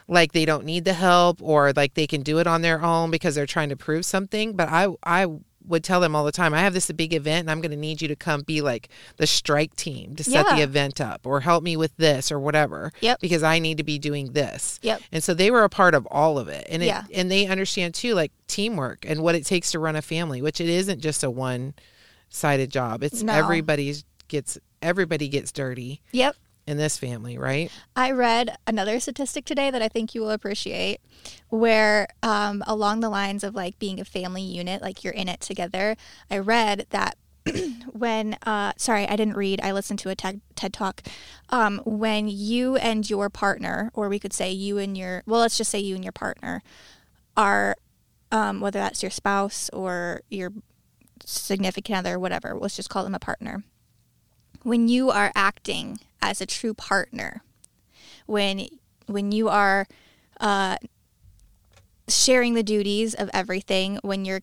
like they don't need the help or like they can do it on their own because they're trying to prove something but i i would tell them all the time i have this big event and i'm going to need you to come be like the strike team to set the event up or help me with this or whatever Yep. because i need to be doing this Yep. and so they were a part of all of it and it, Yeah. and they understand too like teamwork and what it takes to run a family which it isn't just a one sided job it's No. everybody's gets everybody gets dirty Yep. In this family right I read another statistic today that I think you will appreciate, where um, along the lines of like being a family unit, like you're in it together. I read that when, uh, sorry, I didn't read, I listened to a TED, TED talk. Um, when you and your partner, or we could say you and your, well, let's just say you and your partner are, um, whether that's your spouse or your significant other, whatever, let's just call them a partner. When you are acting as a true partner, when when you are uh, sharing the duties of everything, when you're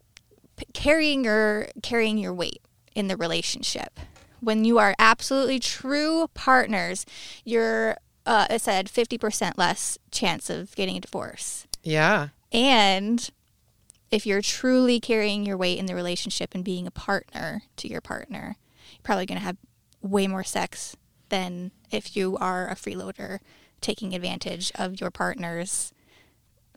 p- carrying your carrying your weight in the relationship, when you are absolutely true partners, you're uh, it said fifty percent less chance of getting a divorce. yeah. And if you're truly carrying your weight in the relationship and being a partner to your partner, you're probably going to have way more sex than if you are a freeloader taking advantage of your partner's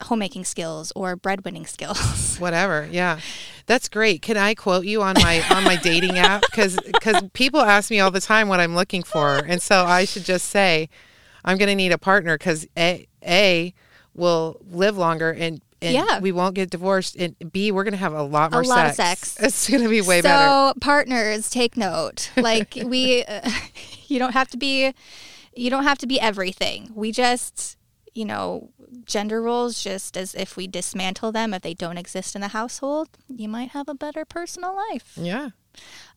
homemaking skills or breadwinning skills. whatever yeah that's great can i quote you on my on my dating app because because people ask me all the time what i'm looking for and so i should just say i'm going to need a partner because a a will live longer and and Yeah. we won't get divorced. And B, we're gonna have a lot more a lot sex. of sex. It's gonna be way so, better. So partners, take note. Like we, uh, you don't have to be, you don't have to be everything. We just, you know, gender roles. Just as if we dismantle them, if they don't exist in the household, you might have a better personal life. Yeah.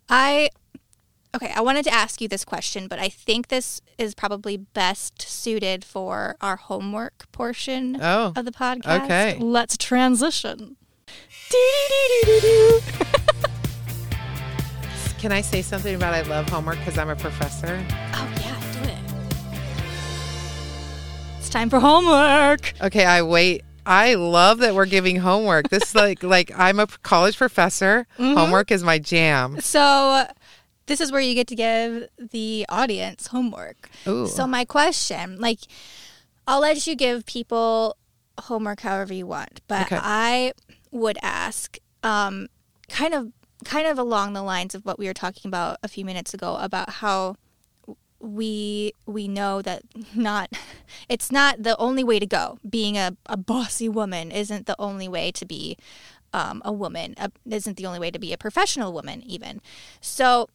I okay, I wanted to ask you this question, but I think this is probably best suited for our homework portion Oh, of the podcast. okay. Let's transition. Can I say something about I love homework because I'm a professor? Oh yeah, do it. It's time for homework. Okay, I wait. I love that we're giving homework. This is like like I'm a college professor. Mhm. Homework is my jam. So this is where you get to give the audience homework. Ooh. So my question, like I'll let you give people homework however you want, but Okay. I would ask um kind of kind of along the lines of what we were talking about a few minutes ago about how we we know that not it's not the only way to go. Being a, a bossy woman isn't the only way to be um, a woman uh, isn't the only way to be a professional woman even. So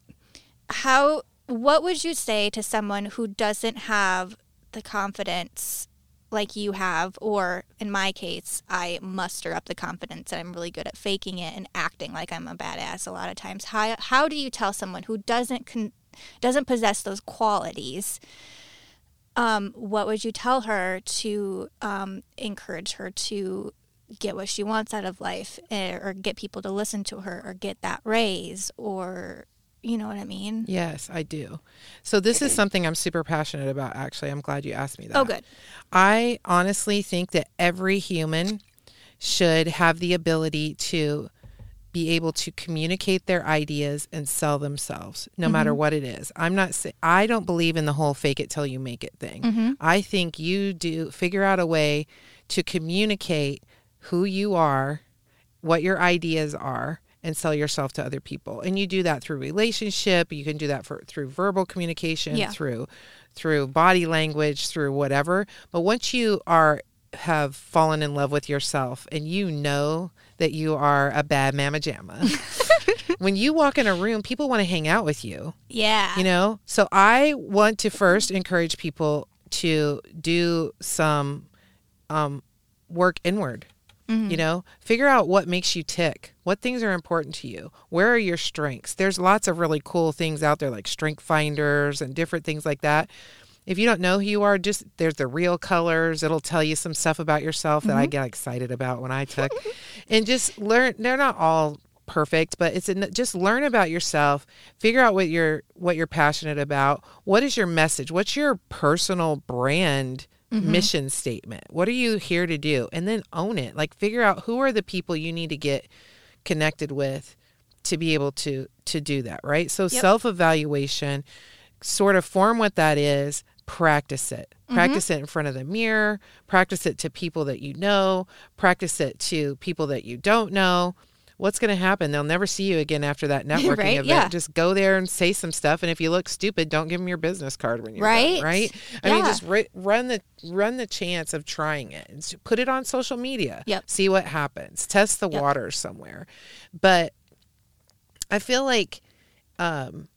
how what would you say to someone who doesn't have the confidence like you have or in my case i muster up the confidence and i'm really good at faking it and acting like i'm a badass a lot of times. How, how do you tell someone who doesn't con- doesn't possess those qualities um, what would you tell her to um, encourage her to get what she wants out of life eh, or get people to listen to her or get that raise or you know what i mean Yes, I do. So this is something I'm super passionate about actually. I'm glad you asked me that. Oh, good. I honestly think that every human should have the ability to be able to communicate their ideas and sell themselves no matter Mhm. what it is. I'm not say, I don't believe in the whole fake it till you make it thing. Mhm. I think you do figure out a way to communicate who you are, what your ideas are and sell yourself to other people. And you do that through relationship, you can do that for through verbal communication, Yeah. through through body language, through whatever. But once you are have fallen in love with yourself and you know that you are a bad mama jamma. when you walk in a room, people want to hang out with you. yeah You know? So I want to first encourage people to do some um, work inward. Mhm. You know, figure out what makes you tick. What things are important to you? Where are your strengths? There's lots of really cool things out there like strength finders and different things like that. If you don't know who you are, just there's the real colors. It'll tell you some stuff about yourself that I Mhm. get excited about when I took. and just learn they're not all perfect, but it's just learn about yourself, figure out what you're what you're passionate about. What is your message? What's your personal brand Mhm. mission statement? What are you here to do? And then own it. Like figure out who are the people you need to get connected with to be able to to do that, right? So Yep. self-evaluation, sort of form what that is, practice it. Mhm. Practice it in front of the mirror, practice it to people that you know, practice it to people that you don't know. What's going to happen? They'll never see you again after that networking Right, event. yeah. Just go there and say some stuff, and if you look stupid, don't give them your business card when you're done, Right? right? I mean, just ri- run the run the chance of trying it. and Put it on social media. Yep. See what happens. Test the Yep. waters somewhere. But I feel like um,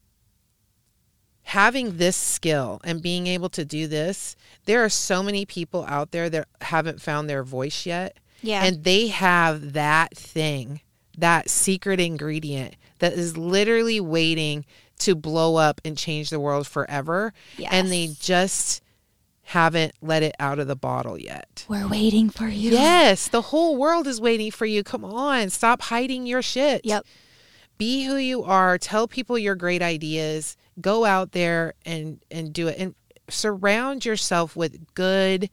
having this skill and being able to do this, there are so many people out there that haven't found their voice yet. Yeah. And they have that thing, that secret ingredient that is literally waiting to blow up and change the world forever. And they just haven't let it out of the bottle yet. we're waiting for you Yes, the whole world is waiting for you. Come on, stop hiding your shit. Yep. Be who you are. Tell people your great ideas. Go out there and and do it and surround yourself with good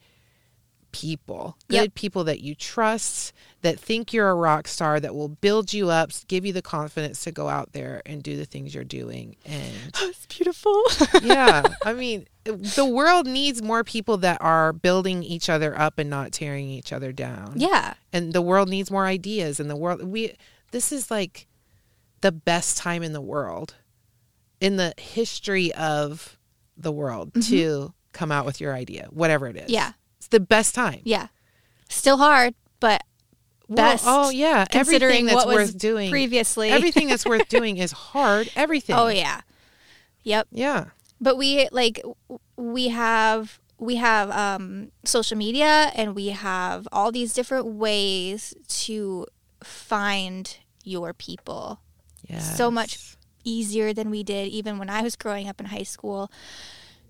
people. Good Yep. people that you trust, that think you're a rock star, that will build you up, give you the confidence to go out there and do the things you're doing and it's beautiful. yeah i mean the world needs more people that are building each other up and not tearing each other down yeah. and the world needs more ideas and the world we this is like the best time in the world in the history of the world mm-hmm. to come out with your idea whatever it is Yeah. it's the best time Yeah. Still hard, but Well, oh yeah, everything that's worth doing previously. Everything that's worth doing is hard. Everything. Oh yeah. Yep. Yeah. But we like we have we have um social media and we have all these different ways to find your people. Yeah. So much easier than we did even when I was growing up in high school.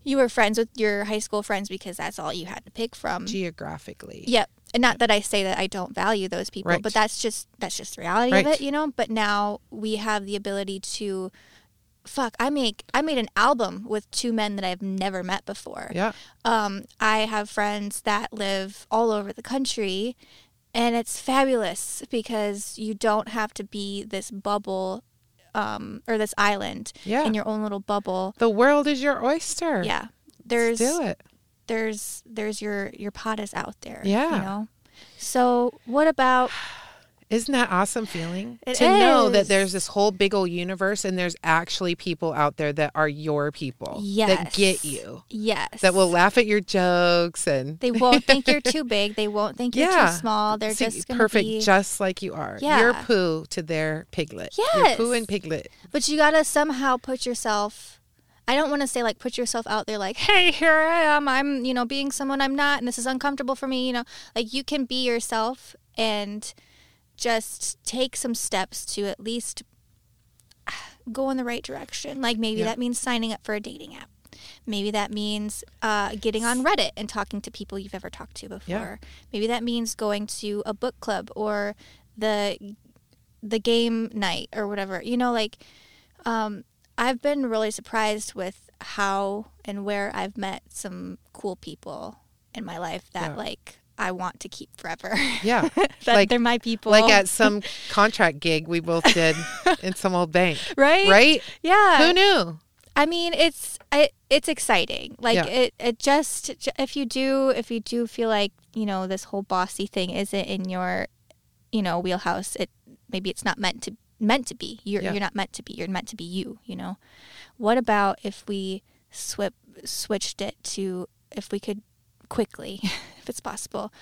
You were friends with your high school friends because that's all you had to pick from. Geographically. Yep. And not that I say that I don't value those people, Right. but that's just that's just the reality Right. of it, you know? But now we have the ability to fuck, I make I made an album with two men that I've never met before. Yeah. Um, I have friends that live all over the country and it's fabulous because you don't have to be this bubble um, or this island Yeah. in your own little bubble. The world is your oyster. Yeah. There's do it. There's there's your your pot is out there. Yeah. You know? So what about Isn't that awesome feeling? It to know that there's this whole big old universe and there's actually people out there that are your people. yes. That get you. Yes. That will laugh at your jokes and They won't think you're too big. They won't think you're Yeah. too small. They're See, just perfect, be just like you are. Yeah. Your poo to their piglet. Your Yes. poo and piglet. But you gotta somehow put yourself. I don't want to say like put yourself out there like, hey, here I am. I'm you know being someone I'm not, and this is uncomfortable for me. You know, like you can be yourself and just take some steps to at least go in the right direction. Like maybe Yeah. that means signing up for a dating app. Maybe that means uh, getting on Reddit and talking to people you've ever talked to before. Maybe that means going to a book club or the the game night or whatever. You know, like um, I've been really surprised with how and where I've met some cool people in my life that Yeah. like I want to keep forever. Yeah. that Like- they're my people. Like at some contract gig we both did in some old bank. right? Right? Yeah. Who knew? I mean, it's it, it's exciting. Like Yeah. it, it just if you do if you do feel like you know this whole bossy thing isn't in your you know wheelhouse, it maybe it's not meant to meant to be. You're Yeah. you're not meant to be. You're meant to be you. You know. What about if we swip switched it to if we could quickly, if it's possible,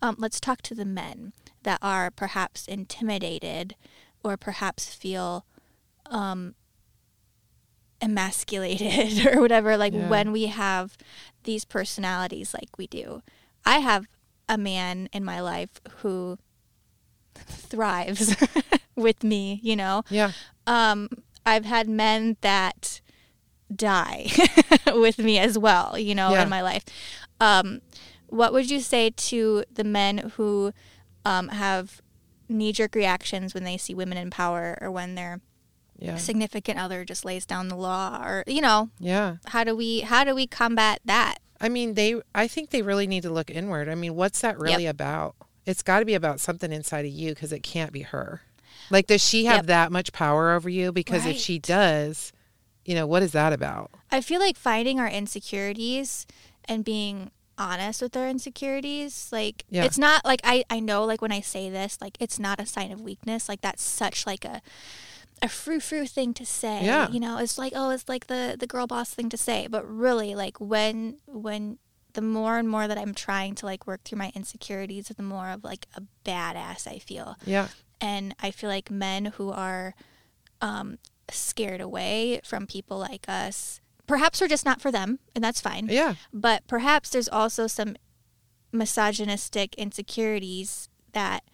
um, let's talk to the men that are perhaps intimidated or perhaps feel um, emasculated or whatever like Yeah. when we have these personalities like we do i have a man in my life who thrives with me you know Yeah. um i've had men that die with me as well you know Yeah. in my life um what would you say to the men who um, have knee-jerk reactions when they see women in power or when their Yeah. significant other just lays down the law or you know Yeah. how do we how do we combat that I mean, they. I think they really need to look inward. I mean, what's that really about? It's got to be about something inside of you because it can't be her. Like, does she have Yep. that much power over you? Because if she does, you know, what is that about? i feel like finding our insecurities and being honest with our insecurities like Yeah. it's not like I, I know like when i say this like it's not a sign of weakness like that's such like a a frou frou thing to say Yeah. you know it's like oh it's like the the girl boss thing to say but really like when when the more and more that i'm trying to like work through my insecurities the more of like a badass i feel Yeah. and I feel like men who are um, scared away from people like us, perhaps we're just not for them, and that's fine. Yeah. But perhaps there's also some misogynistic insecurities that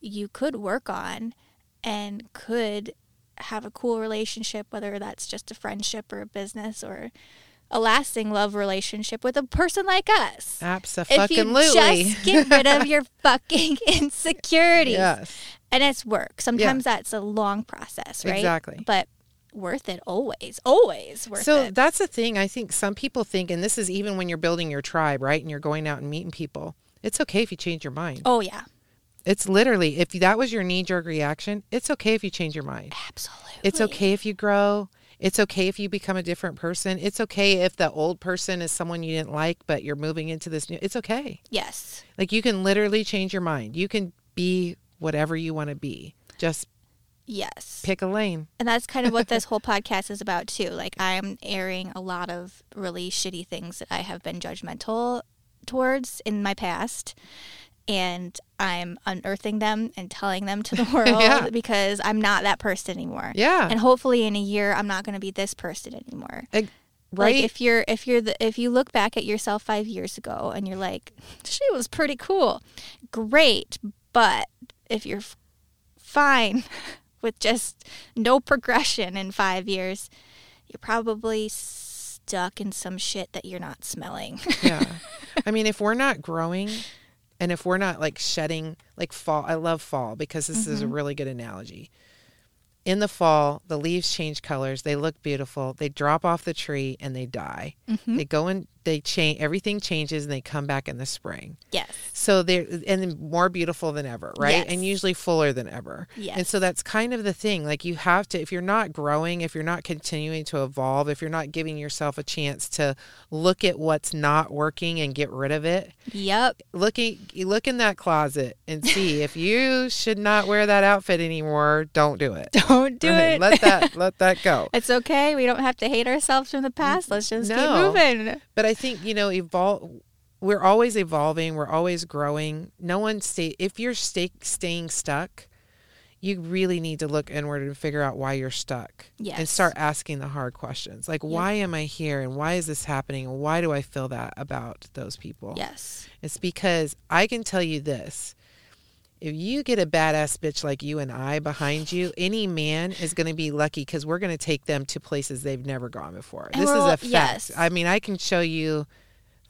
you could work on and could have a cool relationship, whether that's just a friendship or a business or a lasting love relationship with a person like us. Absolutely. If you just get rid of your fucking insecurities. Yes. And it's work. Sometimes that's a long process, right? Exactly. But worth it always. Always worth so it. So that's the thing. I think some people think, and this is even when you're building your tribe, right? And you're going out and meeting people. It's okay if you change your mind. Oh yeah. It's literally, if that was your knee jerk reaction, it's okay if you change your mind. Absolutely. It's okay if you grow. It's okay if you become a different person. It's okay if the old person is someone you didn't like, but you're moving into this new. It's okay. Yes. Like you can literally change your mind. You can be whatever you want to be. Just Yes. pick a lane. And that's kind of what this whole podcast is about too. Like I'm airing a lot of really shitty things that I have been judgmental towards in my past. And I'm unearthing them and telling them to the world Yeah. because I'm not that person anymore. Yeah. And hopefully in a year I'm not going to be this person anymore. Eg- Like if you're if you're the if you look back at yourself 5 years ago and you're like she was pretty cool. Great, but if you're f- fine with just no progression in 5 years, you're probably stuck in some shit that you're not smelling. yeah. I mean, if we're not growing and if we're not like shedding, like fall, I love fall because this is a Mhm. really good analogy. In the fall, the leaves change colors. They look beautiful. They drop off the tree and they die. Mhm. They go in, they change, everything changes and they come back in the spring. yes. So they're and more beautiful than ever, right? Yes. And usually fuller than ever. Yes. And so that's kind of the thing. Like you have to if you're not growing, if you're not continuing to evolve, if you're not giving yourself a chance to look at what's not working and get rid of it, Yep. looking look in that closet and see if you should not wear that outfit anymore, don't do it. Don't do Right? it. Let that let that go. It's okay. We don't have to hate ourselves from the past. Let's just keep No. moving. But I think, you know, evolve we're always evolving, we're always growing. No one stay if you're stay, staying stuck, you really need to look inward and figure out why you're stuck. And start asking the hard questions. Like why am I here and why is this happening and why do I feel that about those people? Yes. It's because I can tell you this. If you get a badass bitch like you and I behind you, any man is going to be lucky because we're going to take them to places they've never gone before. And this is a fact. yes. I mean, I can show you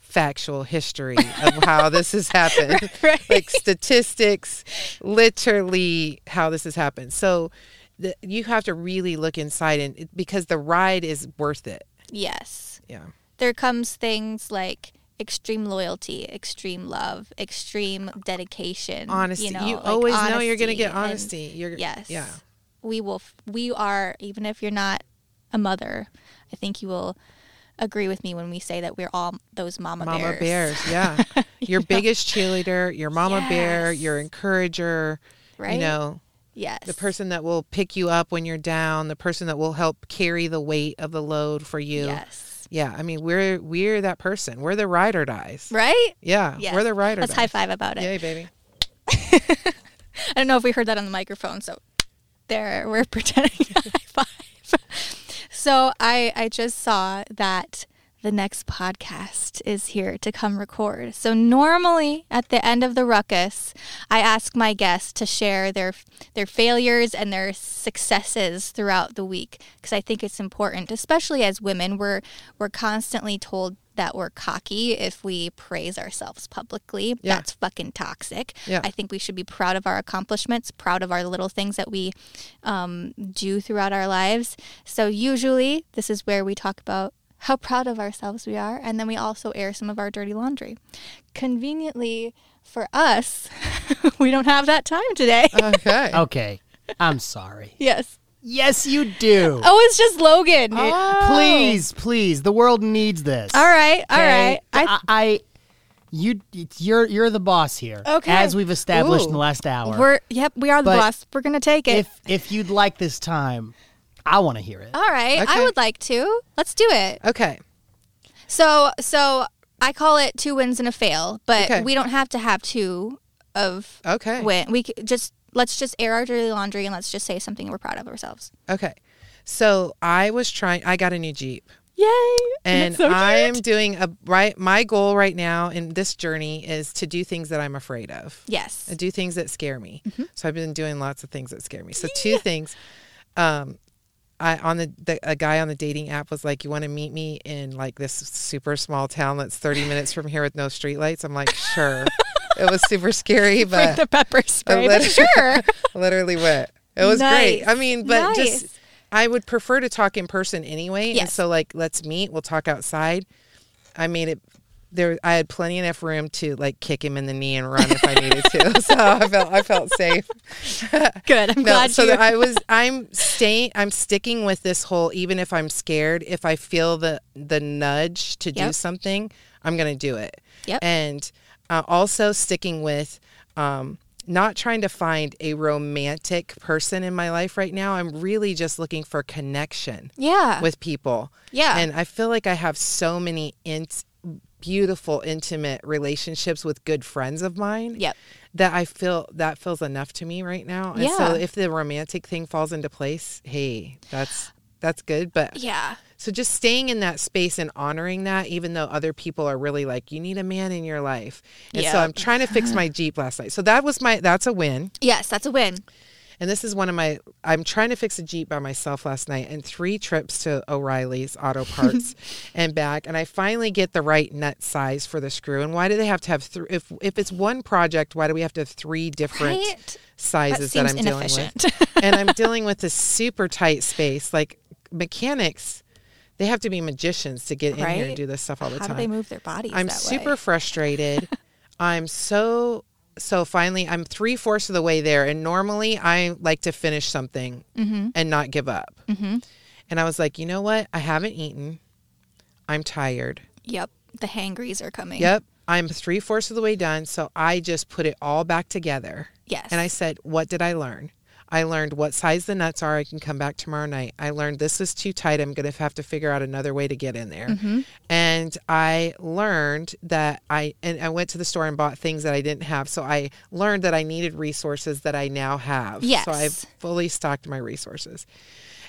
factual history of how this has happened, like statistics, literally how this has happened. So the, you have to really look inside and because the ride is worth it. Yes. Yeah. There comes things like extreme loyalty, extreme love, extreme dedication. Honesty. You, know, You like always know you're gonna get and- honesty. You're- yes. yeah. We will. f- We are. Even if you're not a mother, I think you will agree with me when we say that we're all those mama, Mama bears. bears, yeah. Your biggest cheerleader, your mama bear, your encourager, Right? you know, Yes. the person that will pick you up when you're down, the person that will help carry the weight of the load for you. Yes. Yeah, I mean, we're we're that person. We're the ride or dies. Right? Yeah, Yes. we're the ride or Let's dies. high five about it. Yay, baby. I don't know if we heard that on the microphone, so there we're pretending to high five. So I I just saw that the next podcast is here to come record. So normally at the end of the ruckus, I ask my guests to share their their failures and their successes throughout the week because I think it's important, especially as women. We're we're constantly told that we're cocky if we praise ourselves publicly. Yeah. That's fucking toxic. Yeah. I think we should be proud of our accomplishments, proud of our little things that we um, do throughout our lives. So, usually, this is where we talk about how proud of ourselves we are, and then we also air some of our dirty laundry. Conveniently for us, we don't have that time today. Okay. Okay. I'm sorry. yes. Yes, you do. Oh, it's just Logan. Oh. Please, please. The world needs this. All right. All okay? right. I, I, I you, you're you're the boss here. Okay. As we've established in the last hour. we're yep. We are the But boss. We're gonna take it. if if you'd like this time, I want to hear it. All right. I would like to. Let's do it. Okay. So so I call it two wins and a fail, but Okay. we don't have to have two of Okay. win. We just let's just air our dirty laundry and let's just say something we're proud of ourselves. Okay. So I was trying. I got a new Jeep. Yay! and so I am doing a right. My goal right now in this journey is to do things that I'm afraid of. Yes. I do things that scare me. So I've been doing lots of things that scare me. So two things. Um, I on the, the a guy on the dating app was like, "You want to meet me in like this super small town that's 30 minutes from here with no streetlights?" I'm like, "Sure." it was super scary, Bring but the pepper spray, I but lit- sure. literally wet. It was great. I mean, but Nice. just I would prefer to talk in person anyway. And Yes. so like let's meet, we'll talk outside. I made it there I had plenty enough room to like kick him in the knee and run if I needed to. so I felt I felt safe. Good. I'm no, glad so you. I was I'm staying I'm sticking with this whole even if I'm scared, if I feel the the nudge to do something, I'm going to do it. Yep. And uh, also sticking with um not trying to find a romantic person in my life right now. I'm really just looking for connection yeah. with people. Yeah. And I feel like I have so many int beautiful, intimate relationships with good friends of mine. Yep. That I feel that feels enough to me right now. And so if the romantic thing falls into place, hey, that's that's good. But Yeah. so just staying in that space and honoring that, even though other people are really like, you need a man in your life. And so I'm trying to fix my Jeep last night. So that was my that's a win. Yes, that's a win. And this is one of my I'm trying to fix a Jeep by myself last night and three trips to O'Reilly's Auto Parts and back and I finally get the right nut size for the screw. And why do they have to have three if if it's one project, why do we have to have three different Right? sizes That that, I'm dealing with? and I'm dealing with this super tight space. Like mechanics they have to be magicians to get in here and do this stuff all the How time. do they move their bodies? I'm super way? frustrated. I'm so so finally I'm three fourths of the way there, and normally I like to finish something Mhm. and not give up. Mm-hmm. And I was like, you know what? I haven't eaten. I'm tired. Yep. The hangries are coming. Yep. I'm three fourths of the way done. So I just put it all back together. Yes. And I said, what did I learn? I learned what size the nuts are. I can come back tomorrow night. I learned this is too tight. I'm going to have to figure out another way to get in there. Mhm. And I learned that I, and I went to the store and bought things that I didn't have. So I learned that I needed resources that I now have. Yes. So I've fully stocked my resources.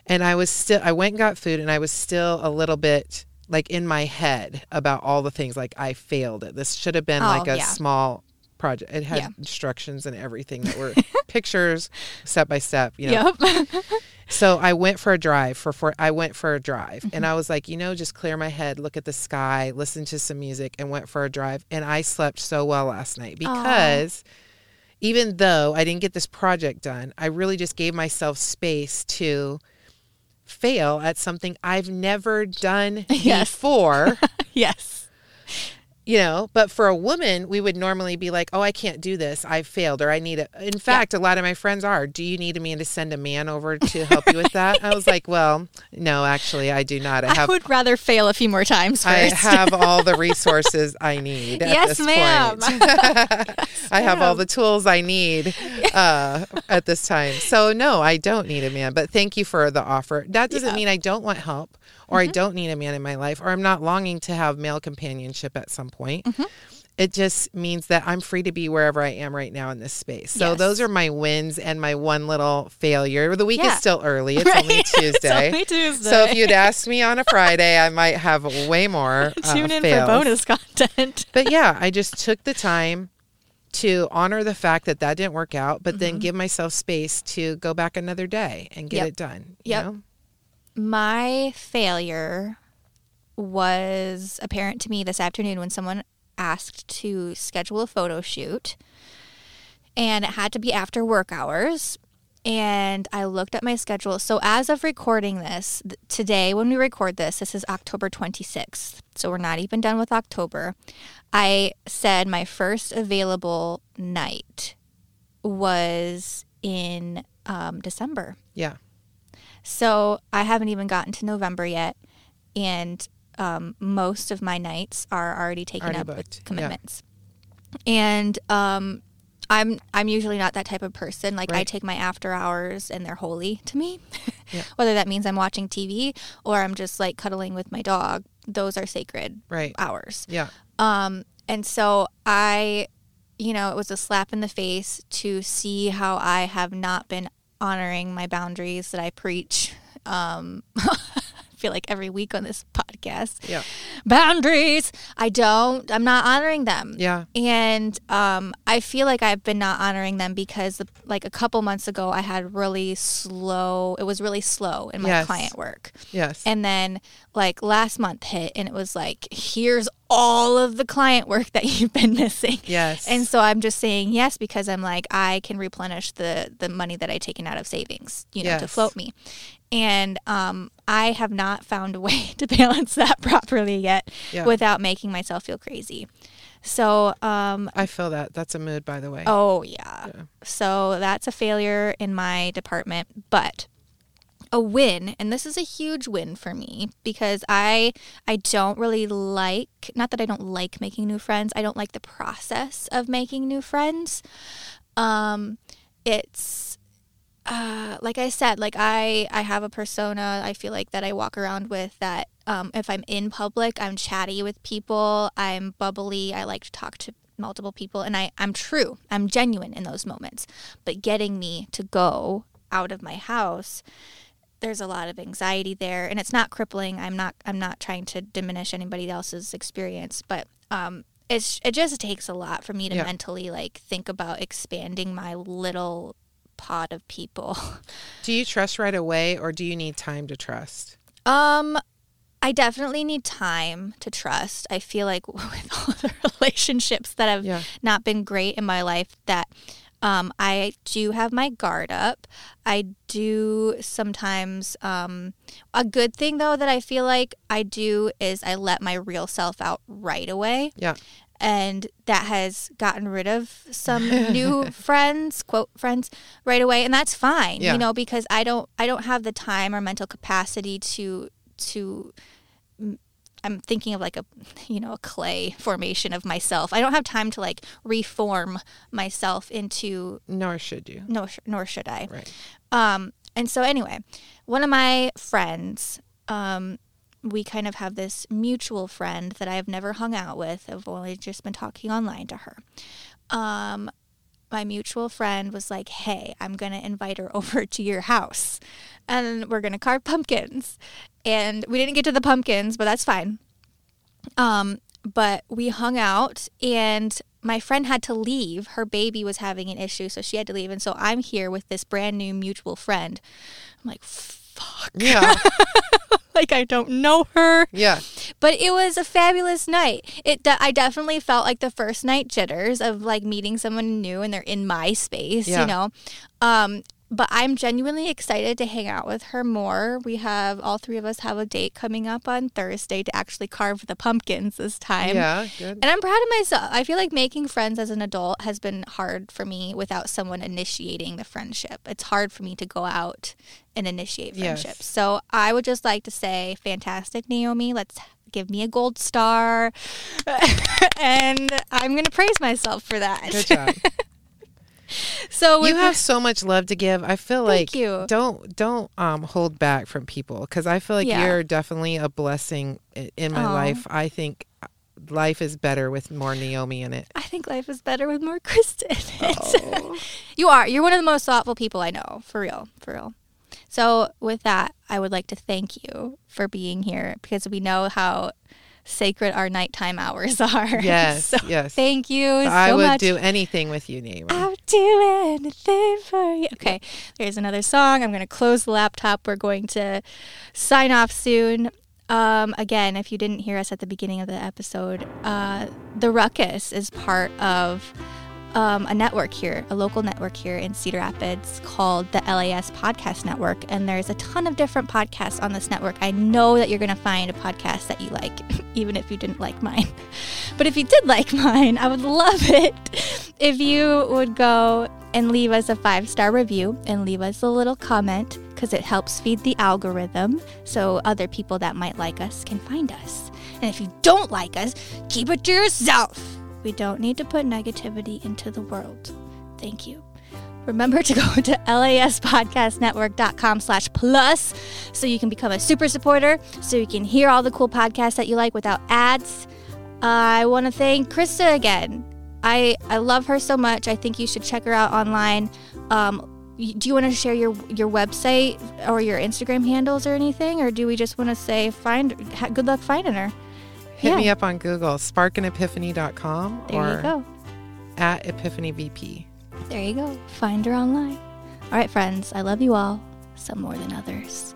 And I was still, I went and got food and I was still a little bit like in my head about all the things like I failed it. This should have been Oh, like a yeah. small project. It had Yeah. instructions and everything that were pictures step by step, you know. Yep. So I went for a drive for, for I went for a drive Mm-hmm. and I was like, you know, just clear my head, look at the sky, listen to some music and went for a drive and I slept so well last night because even though I didn't get this project done, I really just gave myself space to fail at something I've never done Yes. before. yes. You know but for a woman we would normally be like oh i can't do this i've failed or i need a in fact a lot of my friends are do you need me to send a man over to help you with that i was like well no actually i do not i I would rather fail a few more times I have all the resources I need at Yes, this ma'am. point. I have all the tools I need uh, at this time. So no, I don't need a man. But thank you for the offer. That doesn't Yeah. Mean I don't want help or I don't need a man in my life or I'm not longing to have male companionship at some point. Mm-hmm. It just means that I'm free to be wherever I am right now in this space. So Yes. those are my wins and my one little failure. The week Yeah. is still early. It's Right. only It's Tuesday. only Tuesday. So if you'd asked me on a Friday, I might have way more. uh, Tune in fails. for bonus content. But yeah, I just took the time to honor the fact that that didn't work out, but then give myself space to go back another day and get Mm-hmm. Yep. it done. know? My failure was apparent to me this afternoon when someone asked to schedule a photo shoot and it had to be after work hours and I looked at my schedule. So as of recording this, th- today when we record this, this is October 26th. So we're not even done with October. I said my first available night was in um, December. Yeah. So I haven't even gotten to November yet, and um, most of my nights are already taken Already up booked, with yeah. commitments. And um, I'm I'm usually not that type of person. Like I take my after hours, and they're holy to me. Yeah. Whether that means I'm watching TV or I'm just like cuddling with my dog, those are sacred Right. hours. Yeah. Um, and so I, you know, it was a slap in the face to see how I have not been honoring my boundaries that I preach. Um, feel like every week on this podcast. Yeah. Boundaries. I don't, I'm not honoring them. Yeah. And um, I feel like I've been not honoring them because, like, a couple months ago, I had really slow, it was really slow in my Yes. client work. Yes. And then like last month hit and it was like, here's all of the client work that you've been missing. Yes. And so I'm just saying yes because I'm like, I can replenish the the money that I taken out of savings, you know, to float me. And um, I have not found a way to balance that properly yet Yeah. without making myself feel crazy. So, um, I feel that. That's a mood, by the way. Oh, yeah. So that's a failure in my department, but a win, and this is a huge win for me because I I don't really like not that I don't like making new friends. I don't like the process of making new friends. Um it's uh, like I said, like I, I have a persona I feel like that I walk around with that um, if I'm in public, I'm chatty with people. I'm bubbly. I like to talk to multiple people, and I I'm true. I'm genuine in those moments. But getting me to go out of my house there's a lot of anxiety there and it's not crippling i'm not i'm not trying to diminish anybody else's experience but um it's it just takes a lot for me to Yeah. mentally like think about expanding my little pod of people Do you trust right away or do you need time to trust? um i definitely need time to trust i feel like with all the relationships that have Yeah. not been great in my life that um, I do have my guard up. I do sometimes. Um, a good thing, though, that I feel like I do is I let my real self out right away. Yeah. And that has gotten rid of some new friends, quote friends, right away, and that's fine, Yeah. you know, because I don't, I don't have the time or mental capacity to, to I'm thinking of like a you know a clay formation of myself. I don't have time to like reform myself into Nor should you. no sh- nor should I. Right. Um and so anyway, one of my friends um we kind of have this mutual friend that I've never hung out with. I've only just been talking online to her. Um my mutual friend was like, "Hey, I'm going to invite her over to your house and we're going to carve pumpkins." And we didn't get to the pumpkins, but that's fine. Um, but we hung out and my friend had to leave. Her baby was having an issue, so she had to leave. And so I'm here with this brand new mutual friend. I'm like, fuck. Yeah. like I don't know her. Yeah. But it was a fabulous night. It de- I definitely felt like the first night jitters of like meeting someone new and they're in my space, Yeah. you know. Um but I'm genuinely excited to hang out with her more. We have all three of us have a date coming up on Thursday to actually carve the pumpkins this time. Yeah, good. And I'm proud of myself. I feel like making friends as an adult has been hard for me without someone initiating the friendship. It's hard for me to go out and initiate Yes. friendships. So I would just like to say, fantastic, Naomi. Let's give me a gold star. and I'm going to praise myself for that. Good job. so you have so much love to give. I feel like you. don't don't um hold back from people because I feel like Yeah. you're definitely a blessing in my Aw. life. I think uh, life is better with more Naomi in it. I think life is better with more Christa. in it. you are. You're one of the most thoughtful people I know. For real. For real. So, with that, I would like to thank you for being here because we know how sacred our nighttime hours are. Yes, So yes. Thank you so I would much. do anything with you, Naomi. Do anything for you. Okay, there's another song. I'm going to close the laptop. We're going to sign off soon. Um, again, if you didn't hear us at the beginning of the episode, uh, The Ruckus is part of um, a network here, a local network here in Cedar Rapids called the LAS Podcast Network. And there's a ton of different podcasts on this network. I know that you're going to find a podcast that you like, even if you didn't like mine. But if you did like mine, I would love it if you would go and leave us a five star review and leave us a little comment because it helps feed the algorithm so other people that might like us can find us. And if you don't like us, keep it to yourself. We don't need to put negativity into the world. Thank you. Remember to go to laspodcastnetwork.com slash plus so you can become a super supporter, so you can hear all the cool podcasts that you like without ads. I want to thank Christa again. I, I love her so much. I think you should check her out online. Um, do you want to share your your website or your Instagram handles or anything, or do we just want to say find good luck finding her? Hit Yeah. me up on Google, sparkanepiphany.com There or you go. at epiphanyvp. There you go. Find her online. All right, friends. I love you all. Some more than others.